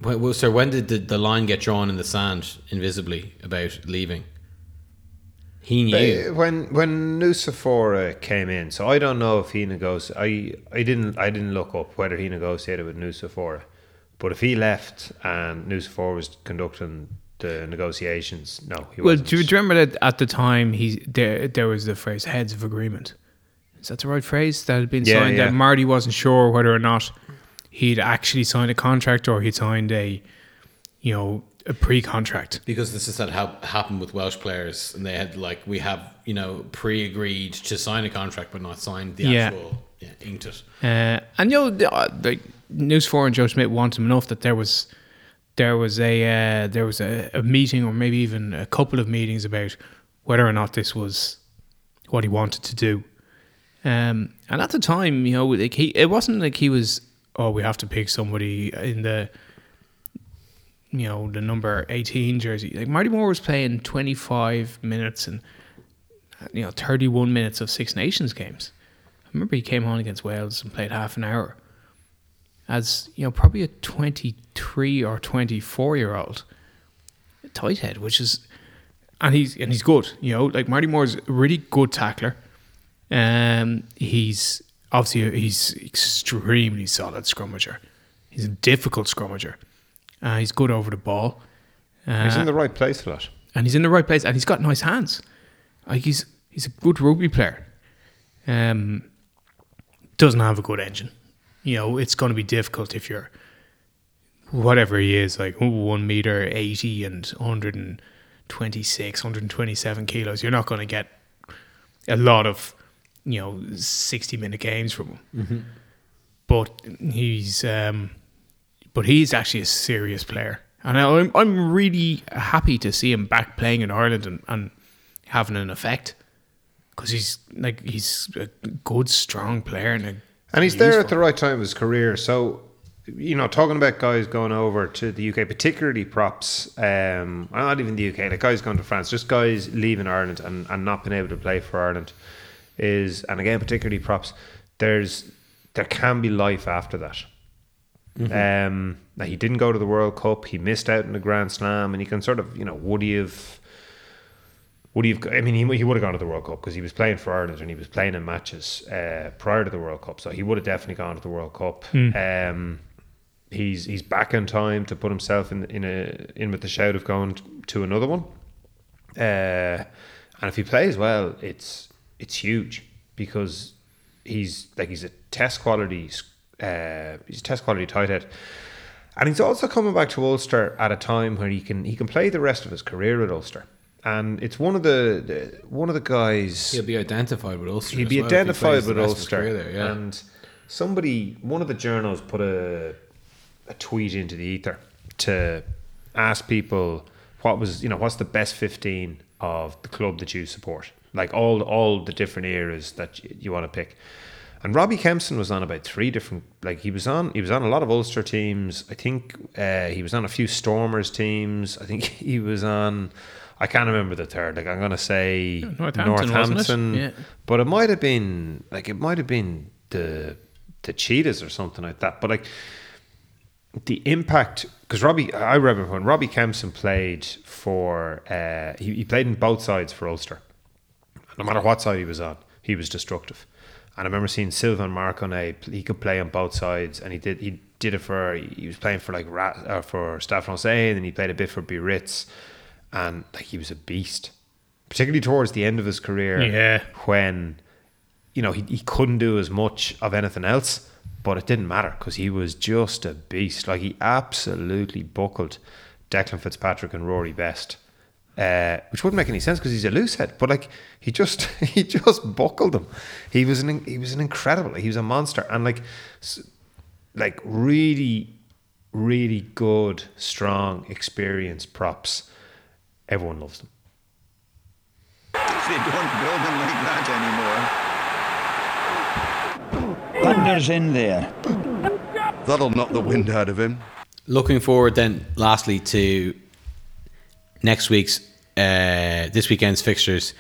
When, well, so when did the, the line get drawn in the sand invisibly about leaving? He knew. Uh, when when Nucifora came in, so I don't know if he negotiated. I I didn't I didn't look up whether he negotiated with Nucifora, but if he left and Nucifora was conducting the negotiations, no, he Well, wasn't. do you remember that at the time he there there was the phrase "heads of agreement"? Is that the right phrase that had been Yeah, signed? yeah. That Marty wasn't sure whether or not he'd actually signed a contract or he'd signed a, you know, a pre-contract. because this is that ha- happened with Welsh players, and they had like we have you know pre-agreed to sign a contract, but not signed the Yeah. actual yeah, inked it. Uh, and you know, the, uh, like News Four and Joe Schmidt wanted him enough that there was there was a uh, there was a, a meeting or maybe even a couple of meetings about whether or not this was what he wanted to do. Um, and at the time, you know, like he, it wasn't like he was, oh, we have to pick somebody in the, you know, the number eighteen jersey. Like Marty Moore was playing twenty five minutes and you know thirty one minutes of Six Nations games. I remember he came on against Wales and played half an hour as you know probably a 23 or 24 year old tight head which is and he's and he's good you know like Marty Moore's a really good tackler um he's obviously he's extremely solid scrummager he's a difficult scrummager uh, he's good over the ball uh, He's in the right place a lot. and he's in the right place, and he's got nice hands. Like he's he's a good rugby player. Um, doesn't have a good engine. You know, it's going to be difficult if you're whatever he is, like one meter eighty and hundred and twenty six, hundred and twenty seven kilos. You're not going to get a lot of you know sixty minute games from him. but he's um, but he's actually a serious player, and I'm I'm really happy to see him back playing in Ireland and, and having an effect because he's like he's a good strong player and a, And he's there at the right time of his career. So, you know, talking about guys going over to the UK, particularly props, um, not even the UK, like guys going to France, just guys leaving Ireland and, and not being able to play for Ireland is, and again, particularly props, there's, there can be life after that. Um, now he didn't go to the World Cup. He missed out in the Grand Slam, and he can sort of, you know, would he have? Would he have? I mean, he, he would have gone to the World Cup because he was playing for Ireland and he was playing in matches uh, prior to the World Cup, so he would have definitely gone to the World Cup. Um, he's he's back in time to put himself in in a in with the shout of going to another one. Uh, and if he plays well, it's it's huge because he's like he's a test quality uh, he's a test quality tight head. And he's also coming back to Ulster at a time where he can he can play the rest of his career at Ulster. And it's one of the, one of the guys He'll be identified with Ulster. as be well if he identified with rest of his Ulster. there, yeah. And somebody, one of the journals, put a a tweet into the ether to ask people what was you know what's the best fifteen of the club that you support, like all all the different eras that you, you want to pick. And Robbie Kempson was on about three different. Like he was on, he was on a lot of Ulster teams. I think uh, he was on a few Stormers teams. I think he was on. I can't remember the third. Like I'm gonna say Northampton, it? Yeah. but it might have been like it might have been the the Cheetahs or something like that. But like the impact because Robbie, I remember when Robbie Kempson played for, uh, he, he played in both sides for Ulster. No matter what side he was on, he was destructive. And I remember seeing Sylvain Marconnet, he could play on both sides, and he did he did it for he was playing for like Rat, uh, for Stade Francais, and then he played a bit for Biarritz, and like he was a beast, particularly towards the end of his career. Yeah. when you know he, he couldn't do as much of anything else, but it didn't matter because he was just a beast. Like he absolutely buckled Declan Fitzpatrick and Rory Best. Uh, which wouldn't make any sense because he's a loose head, but like he just he just buckled them. He was an he was an incredible. He was a monster, and like like really really good, strong, experienced props. Everyone loves them. They don't build them like that anymore. Thunder's in there. That'll knock the wind out of him. Looking forward then, lastly, to next week's, uh, this weekend's fixtures.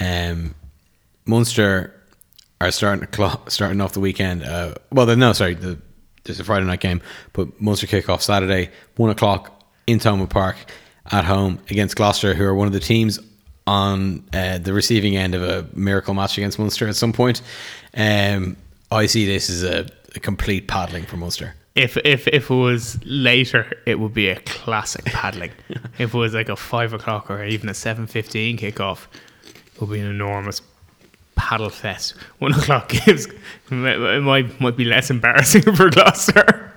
Um, Munster are starting to clo- starting off the weekend. Uh, well, no, sorry, the, there's a Friday night game, but Munster kick off Saturday, one o'clock in Thomond Park at home against Gloucester, who are one of the teams on uh, the receiving end of a miracle match against Munster at some point. Um, I see this as a, a complete paddling for Munster. If if if it was later, it would be a classic paddling. if it was like a five o'clock or even a seven fifteen kickoff, it would be an enormous paddle fest. One o'clock gives it might might be less embarrassing for Gloucester.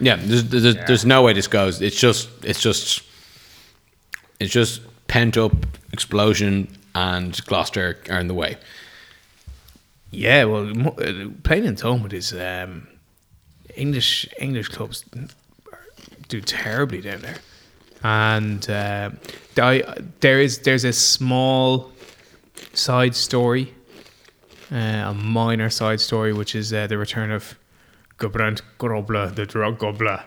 Yeah, there's, there's, there's no way this goes. It's just, it's just, it's just pent up explosion, and Gloucester are in the way. Yeah, well, uh, playing in Thomond is um, English English clubs do terribly down there, and uh, I, there is there's a small side story, uh, a minor side story, which is uh, the return of Gerbrandt Grobler, the drug gobbler.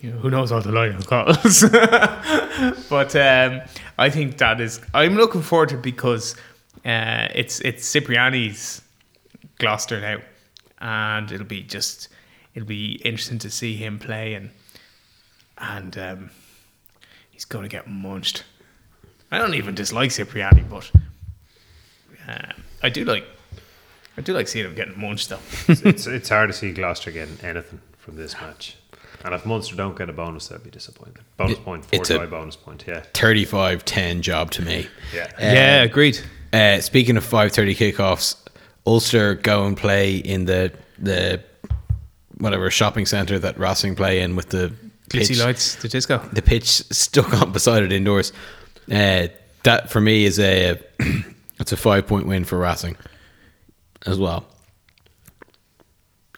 You know, who knows what the lion calls? but um, I think that is. I'm looking forward to it because uh, it's it's Cipriani's Gloucester now, and it'll be just it'll be interesting to see him play and and um, he's going to get munched. I don't even dislike Cipriani, but uh, I do like I do like seeing him getting munched though. it's it's hard to see Gloucester getting anything from this match. And if Munster don't get a bonus, they'll be disappointed. Bonus It- point, it's a- 45 bonus point, yeah. 35 10 job to me. Yeah. yeah, agreed. Uh, speaking of 5:30 kickoffs, Ulster go and play in the the whatever shopping centre that Racing play in with the Glitzy pitch, lights, the disco. the pitch stuck on beside it indoors. Uh, that for me is a it's a five point win for Racing as well.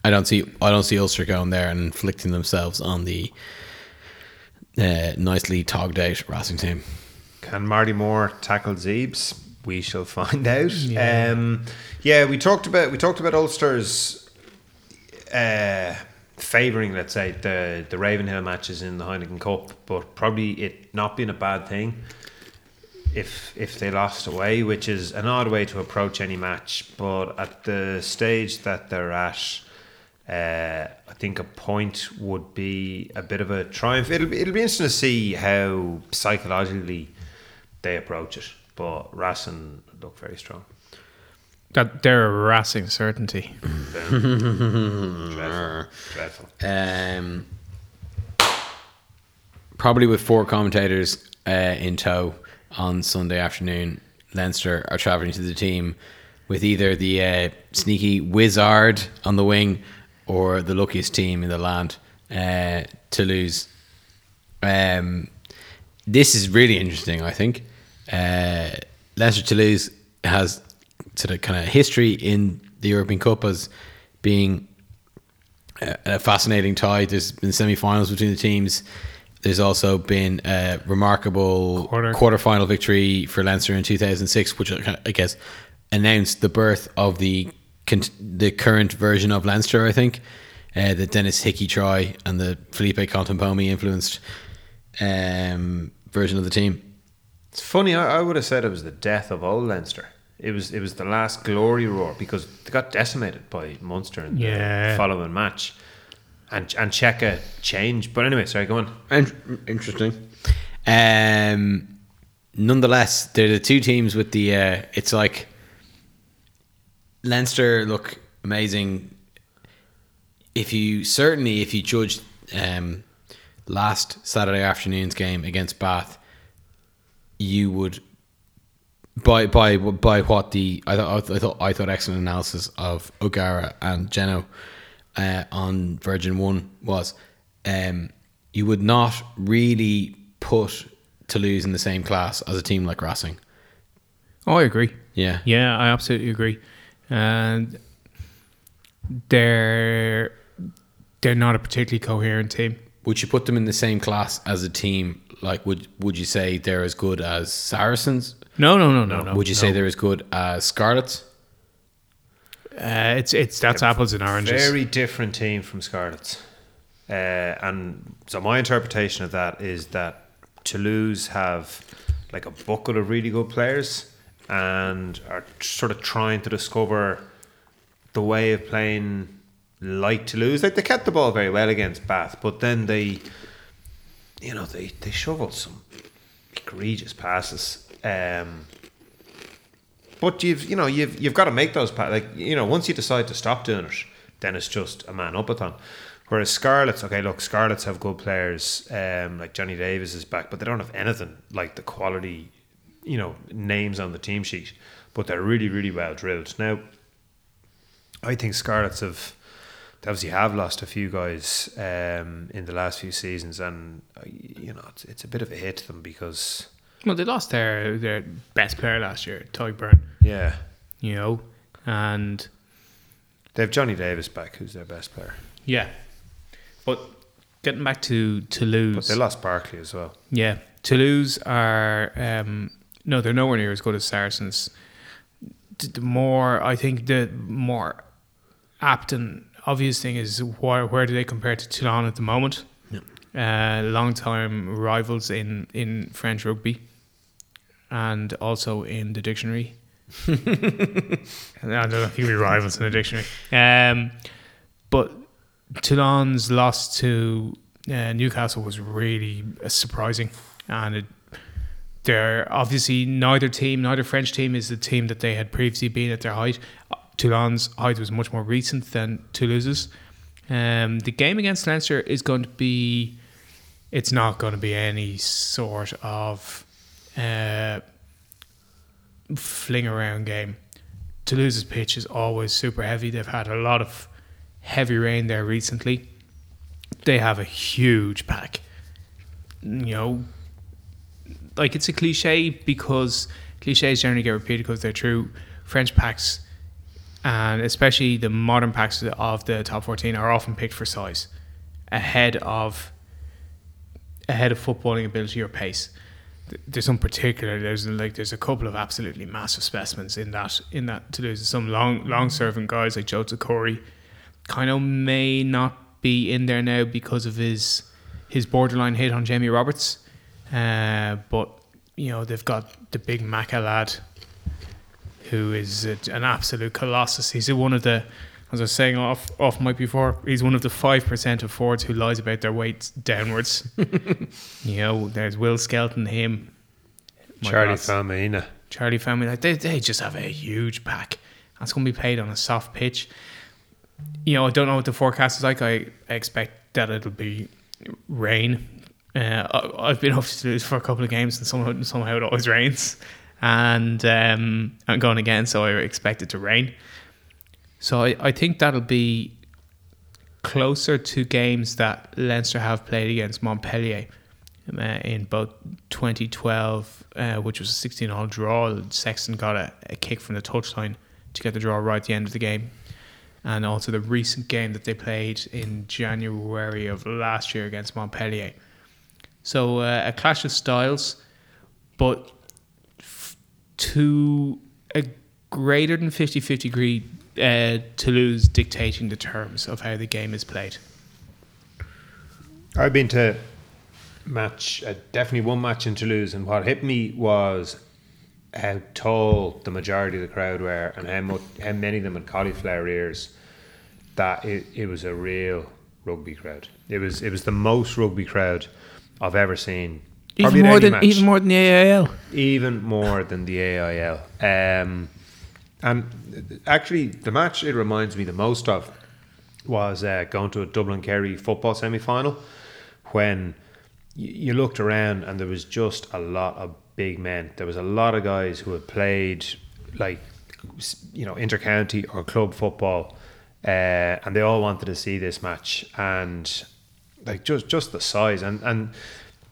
I don't see I don't see Ulster going there and inflicting themselves on the uh, nicely togged out Racing team. Can Marty Moore tackle Zeebs? We shall find out. Yeah, um, yeah we talked about we talked about Ulster's uh, favouring, let's say, the the Ravenhill matches in the Heineken Cup, but probably it not being a bad thing if if they lost away, which is an odd way to approach any match. But at the stage that they're at, uh, I think a point would be a bit of a triumph. It'll be, it'll be interesting to see how psychologically they approach it. But Racing look very strong. That they're a Racing certainty. dreadful, dreadful. Um, probably with four commentators uh, in tow on Sunday afternoon, Leinster are travelling to the team with either the uh, sneaky wizard on the wing or the luckiest team in the land, uh, Toulouse. Um, this is really interesting, I think. Uh, Leinster Toulouse has sort of kind of history in the European Cup as being a, a fascinating tie. There's been semi-finals between the teams. There's also been a remarkable Quarter. quarter-final victory for Leinster in 2006, which I guess announced the birth of the the current version of Leinster. I think uh, the Denis Hickie try and the Felipe Contepomi influenced um, version of the team. It's funny. I, I would have said it was the death of old Leinster. It was it was the last glory roar because they got decimated by Munster in Yeah. the following match, and and Cheika changed. But anyway, sorry, go on. In- interesting. Um, nonetheless, they're the two teams with the. Uh, it's like Leinster look amazing. If you certainly, if you judged um, last Saturday afternoon's game against Bath, you would by by by what the I thought I thought I thought excellent analysis of O'Gara and Geno uh, on Virgin One was. Um, you would not really put Toulouse in the same class as a team like Racing. Oh, I agree. Yeah. Yeah, I absolutely agree. And they're they're not a particularly coherent team. Would you put them in the same class as a team? Like, would would you say they're as good as Saracens? No, no, no, no, no. would you no. say they're as good as Scarlets? Uh, it's it's that's apples and oranges. Very different team from Scarlets. Uh, and so my interpretation of that is that Toulouse have like a bucket of really good players and are sort of trying to discover the way of playing like Toulouse. Like they kept the ball very well against Bath, but then they, you know, they they shoveled some egregious passes. Um, but you've you know you've you've got to make those like you know once you decide to stop doing it, then it's just a man up upathon. Whereas Scarlets, okay, look, Scarlets have good players, um, like Johnny Davies is back, but they don't have anything like the quality, you know, names on the team sheet. But they're really, really well drilled. Now, I think Scarlets have they obviously have lost a few guys um, in the last few seasons, and uh, you know it's, it's a bit of a hit to them because Well, they lost their their best player last year, Tadhg Beirne. yeah, You know, and they have Johnny Davies back, who's their best player, yeah. But getting back to Toulouse, but they lost Barclay as well. Yeah, Toulouse are um, no, they're nowhere near as good as Saracens. The more I think the more apt and obvious thing is where where do they compare to Toulon at the moment? Uh, long time rivals in in French rugby, and also in the dictionary. I don't know if be rivals in the dictionary. Um, but Toulon's loss to uh, Newcastle was really uh, surprising, and it, they're obviously neither team, neither French team, is the team that they had previously been at their height. Toulon's height was much more recent than Toulouse's. Um, the game against Leinster is going to be. It's not going to be any sort of uh, fling around game. Toulouse's pitch is always super heavy. They've had a lot of heavy rain there recently. They have a huge pack. You know, like it's a cliche because cliches generally get repeated because they're true. French packs and especially the modern packs of the top 14 are often picked for size ahead of ahead of footballing ability or pace. Th- There's some particular. There's like there's a couple of absolutely massive specimens in that in that Toulouse. Some long long serving guys like Joe Corey, kind of may not be in there now because of his his borderline hit on Jamie Roberts. Uh, but you know they've got the big Maca lad, who is a, an absolute colossus. He's one of the, as I was saying off off mic before, he's one of the five percent of forwards who lies about their weight downwards. you know, there's Will Skelton, him, Charlie God, Famina. Charlie family, like they, they just have a huge pack. That's going to be played on a soft pitch. You know, I don't know what the forecast is like. I expect that it'll be rain. Uh, I, I've been off to Toulouse for a couple of games, and somehow, somehow it always rains. And um, I'm going again, so I expect it to rain. So I, I think that'll be closer to games that Leinster have played against Montpellier uh, in both 2012, uh, which was a 16 all draw. Sexton got a, a kick from the touchline to get the draw right at the end of the game. And also the recent game that they played in January of last year against Montpellier. So uh, a clash of styles, but f- to a greater than 50 50 degree uh, Toulouse dictating the terms of how the game is played. I've been to match, uh, definitely one match in Toulouse, and what hit me was how tall the majority of the crowd were, and how much, how many of them had cauliflower ears. That it, it was a real rugby crowd. It was it was the most rugby crowd I've ever seen. Even more than match even more than the AIL. even more than the AIL. Um, and actually, the match it reminds me the most of was uh, going to a Dublin Kerry football semi final when you looked around and there was just a lot of big men. There was a lot of guys who had played like you know intercounty or club football, uh, and they all wanted to see this match and like just just the size and and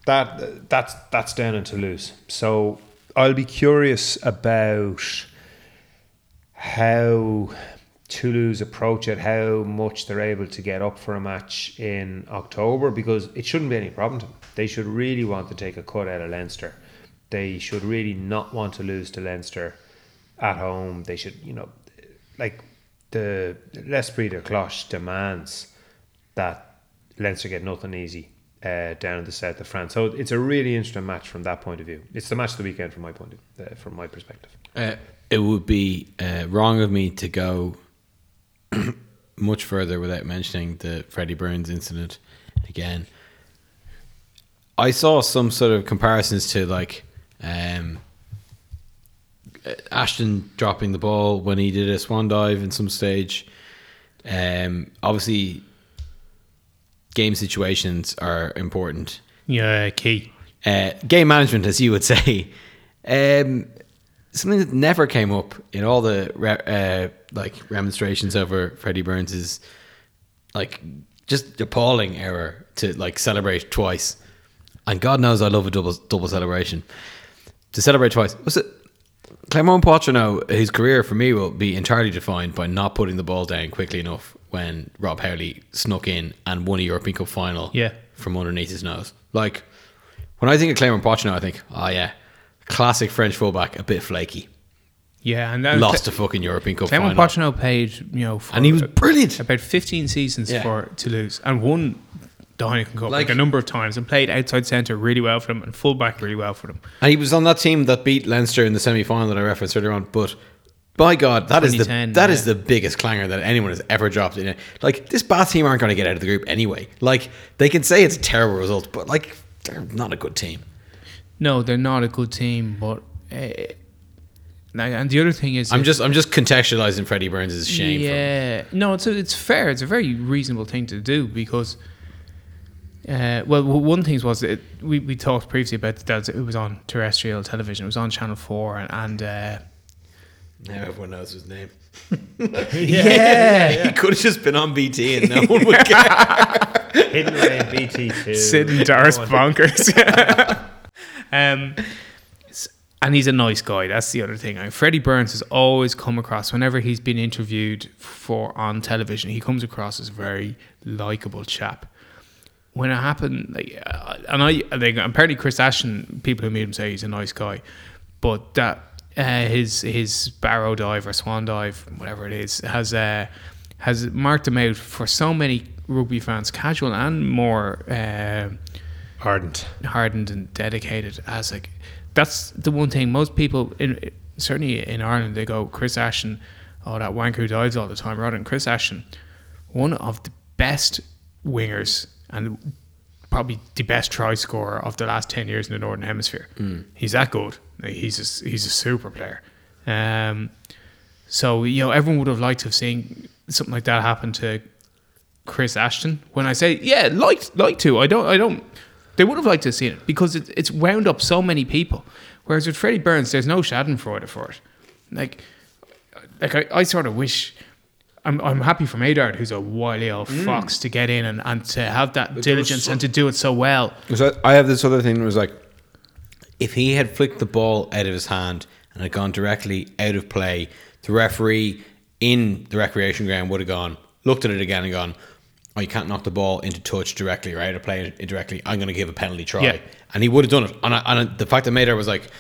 that that's that's down in Toulouse. So I'll be curious about how Toulouse approach it, how much they're able to get up for a match in October, because it shouldn't be any problem to them. They should really want to take a cut out of Leinster. They should really not want to lose to Leinster at home. They should, you know, like the L'Esprit de Cloche demands that Leinster get nothing easy uh, down in the south of France. So it's a really interesting match from that point of view. It's the match of the weekend from my point of uh, from my perspective. Uh, it would be uh, wrong of me to go much further without mentioning the Freddie Burns incident again. I saw some sort of comparisons to like um, uh, Ashton dropping the ball when he did a swan dive in some stage. Um, obviously, game situations are important. Yeah, key. Uh, game management, as you would say, um, something that never came up in all the re- uh, like remonstrations over Freddie Burns is like just appalling error to like celebrate twice. And God knows I love a double double celebration. To celebrate twice was it Clement Poitrenaud, his career for me will be entirely defined by not putting the ball down quickly enough when Rob Howley snuck in and won a European Cup final Yeah. from underneath his nose. Like when I think of Clement Poitrenaud, I think, oh yeah, classic French fullback, a bit flaky, Yeah, and then lost a fucking European Cup Clement final, Pochettino played, you know, for and he was brilliant. about 15 seasons Yeah. for Toulouse and won the Heineken Cup like, Like- a number of times and played outside centre really well for them and fullback really well for them. And he was on that team that beat Leinster in the semi final that I referenced earlier on. But by God, that is the 2010, that is yeah. the biggest clanger that anyone has ever dropped in it. Like this Bath team aren't going to get out of the group anyway. Like they can say it's a terrible result, but like they're not a good team. No, they're not a good team, but uh, and the other thing is, I'm if- just I'm just contextualizing Freddie Burns' shame. From, Yeah, no, it's a, it's fair. It's a very reasonable thing to do because, uh, well, one thing was that we we talked previously about that it was on terrestrial television. It was on Channel Four, and, and uh, now everyone knows his name. yeah, He could have just been on BT and no one would care. Hidden away in BT two. Sid and Doris bonkers. um, and he's a nice guy. That's the other thing. I mean, Freddie Burns has always come across whenever he's been interviewed for on television. He comes across as a very likable chap. When it happened, like, uh, and I, think apparently Chris Ashton, people who meet him say he's a nice guy, but that uh, his his barrow dive or swan dive, whatever it is, has uh, has marked him out for so many rugby fans, casual and more. Uh, Ardent. hardened and dedicated as like that's the one thing most people in certainly in Ireland they go Chris Ashton oh that wanker who dives all the time rather than Chris Ashton one of the best wingers and probably the best try scorer of the last 10 years in the Northern Hemisphere he's that good Like, he's a, he's a super player um, so you know everyone would have liked to have seen something like that happen to Chris Ashton. When I say yeah, like like to, I don't I don't. They would have liked to have seen it because it, it's wound up so many people. Whereas with Freddie Burns, there's no Schadenfreude for it. Like, like I, I sort of wish. I'm, I'm happy for Médard, who's a wily old fox, to get in and, and to have that diligence and to do it so well. So I have this other thing that was like, if he had flicked the ball out of his hand and had gone directly out of play, the referee in the recreation ground would have gone, looked at it again and gone, oh, you can't knock the ball into touch directly right? or play it indirectly. I'm going to give a penalty try. Yeah. And he would have done it. And, I, and the fact that Médard was like,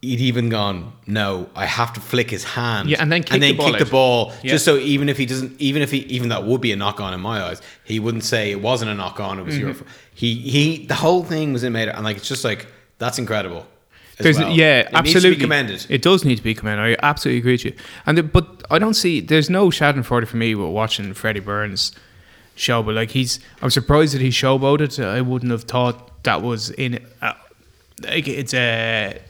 he'd even gone, no, I have to flick his hand. Yeah, and then kick the ball kick the ball. Yeah. Just so even if he doesn't, even if he, even that would be a knock on in my eyes, he wouldn't say it wasn't a knock on. It was Mm-hmm. your. He he. The whole thing was in Médard, and like it's just like that's incredible. There's well. yeah, It absolutely Needs to be commended. It does need to be commended. I absolutely agree with you. And the, but I don't see there's no Schadenfreude for me with watching Freddie Burns show. But like he's, I'm surprised that he showboated. I wouldn't have thought that was in. Uh, like it's a.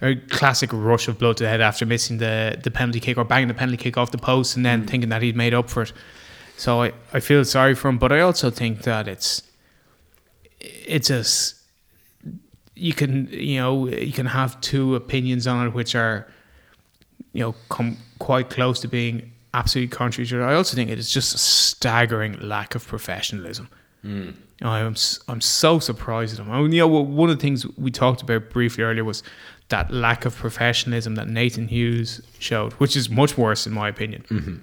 A classic rush of blood to the head after missing the, the penalty kick or banging the penalty kick off the post and Mm. then thinking that he'd made up for it. So I, I feel sorry for him, but I also think that it's it's a you can you know you can have two opinions on it which are you know come quite close to being absolutely contrary to other. I also think it is just a staggering lack of professionalism. Hmm. I'm s- I'm so surprised at him. I mean, you know, one of the things we talked about briefly earlier was that lack of professionalism that Nathan Hughes showed, which is much worse in my opinion. Mm-hmm.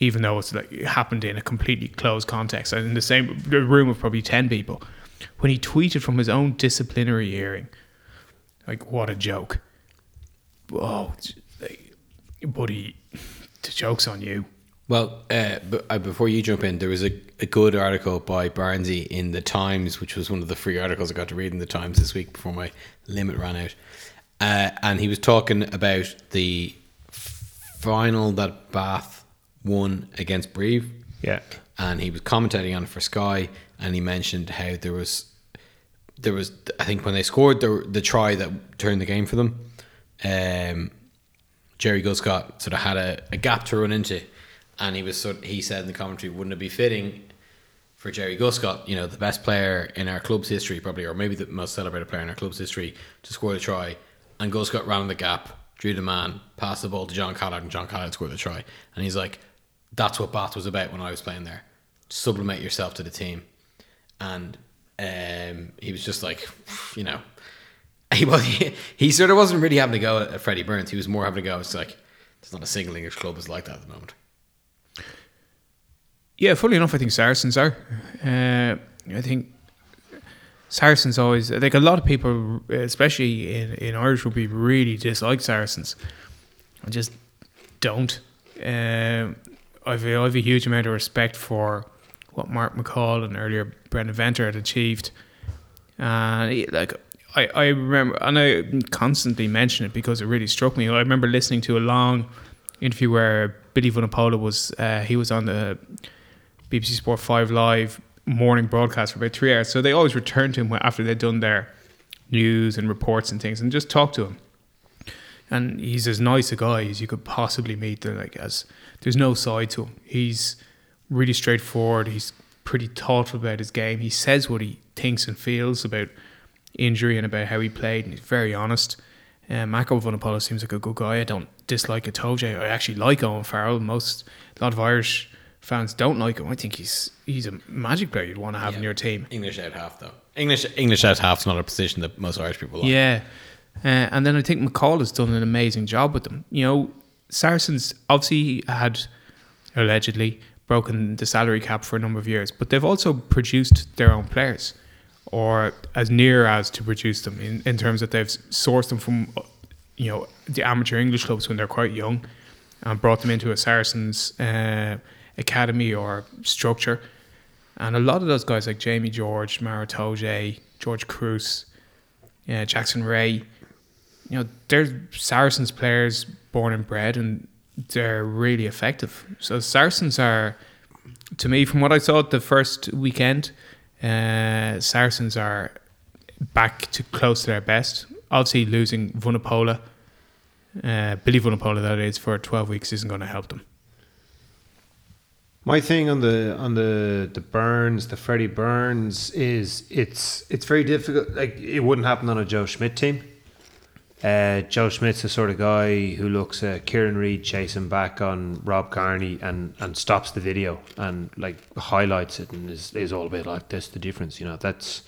Even though it's like it happened in a completely closed context and in the same room of probably ten people, when he tweeted from his own disciplinary hearing, like what a joke! Oh, buddy, the joke's on you. Well, uh, but, uh, before you jump in, there was a, a good article by Barnsey in the Times, which was one of the free articles I got to read in the Times this week before my limit ran out. Uh, and he was talking about the final that Bath won against Brive. Yeah. and he was commentating on it for Sky, and he mentioned how there was there was I think when they scored the the try that turned the game for them, um, Jerry Guscott sort of had a, a gap to run into, and he was sort he said in the commentary, wouldn't it be fitting for Jerry Guscott, you know, the best player in our club's history, probably, or maybe the most celebrated player in our club's history, to score the try. And Guscott ran in the gap, drew the man, passed the ball to John Callard, and John Callard scored the try. And he's like, that's what Bath was about when I was playing there. Sublimate yourself to the team. And um, he was just like, you know, he, was, he, he sort of wasn't really having to go at Freddie Burns. He was more having to go, it's like, there's not a single English club that's like that at the moment. Yeah, fully enough, I think Saracens are. Uh, I think Saracens always like a lot of people, especially in, in Irish rugby, really dislike Saracens. I just don't. Um, I've a, I've a huge amount of respect for what Mark McCall and earlier Brendan Venter had achieved. And like I, I remember, and I constantly mention it because it really struck me. I remember listening to a long interview where Billy Vunipola was uh, he was on the BBC Sport Five Live morning broadcast for about three hours. So they always returned to him after they'd done their news and reports and things, and just talked to him. And he's as nice a guy as you could possibly meet. They're like as there's no side to him. He's really straightforward. He's pretty thoughtful about his game. He says what he thinks and feels about injury and about how he played, and he's very honest. Um, Mako Vunipola seems like a good guy. I don't dislike Itoje. I actually like Owen Farrell. Most a lot of Irish fans don't like him. I think he's he's a magic player you'd want to have in your team. English out half, though. English English out half's not a position that most Irish people like. Yeah. Uh, and then I think McCall has done an amazing job with them. You know, Saracens obviously had allegedly broken the salary cap for a number of years, but they've also produced their own players, or as near as to produce them in, in terms that they've sourced them from, you know, the amateur English clubs when they're quite young, and brought them into a Saracens uh, academy or structure. And a lot of those guys like Jamie George, Toje, George Kruis, yeah, Jackson Wray, you know, they're Saracens players born and bred, and they're really effective. So Saracens are, to me, from what I saw at the first weekend, uh, Saracens are back to close to their best. Obviously, losing Vunipola, uh, Billy Vunipola, that is, for 12 weeks isn't going to help them. My thing on the on the the Burns, the Freddie Burns is it's it's very difficult. Like it wouldn't happen on a Joe Schmidt team. Uh, Joe Schmidt's the sort of guy who looks at Kieran Read chasing back on Rob Kearney and, and stops the video and like highlights it and is, is all about like that's the difference. You know that's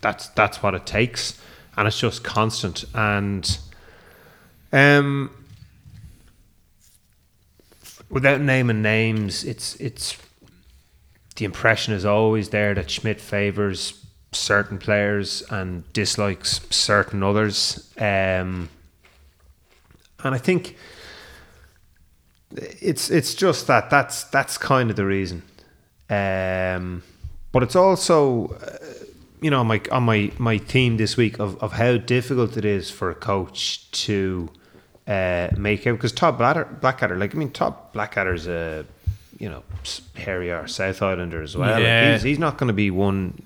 that's that's what it takes, and it's just constant. And um, without naming names, it's it's the impression is always there that Schmidt favors certain players and dislikes certain others. Um, and I think it's it's just that that's that's kind of the reason. Um, but it's also uh, you know my on my my theme this week of, of how difficult it is for a coach to uh, make out because Todd Blatter, Blackadder like I mean Todd Blackadder's a you know hairy or South Islander as well. Yeah. Like he's he's not going to be one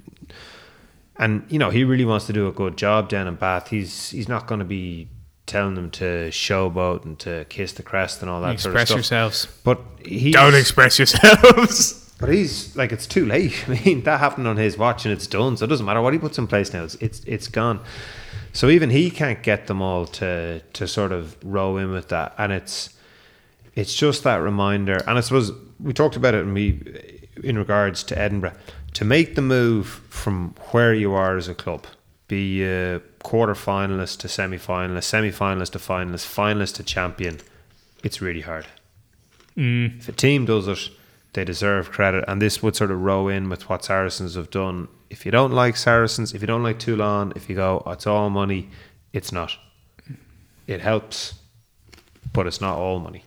and you know he really wants to do a good job down in Bath. He's he's not going to be telling them to showboat and to kiss the crest and all that sort of Express stuff. yourselves. But he's, Don't express yourselves. But he's like it's too late. I mean that happened on his watch and it's done. So it doesn't matter what he puts in place now. It's it's, it's gone. So even he can't get them all to to sort of row in with that. And it's it's just that reminder. And I suppose we talked about it in me in regards to Edinburgh to make the move from where you are as a club, be a quarter finalist to semi finalist, semi finalist to finalist, finalist to champion. It's really hard. Mm. If a team does it, they deserve credit, and this would sort of row in with what Saracens have done. If you don't like Saracens, if you don't like Toulon, if you go, oh, it's all money, it's not. It helps, but it's not all money.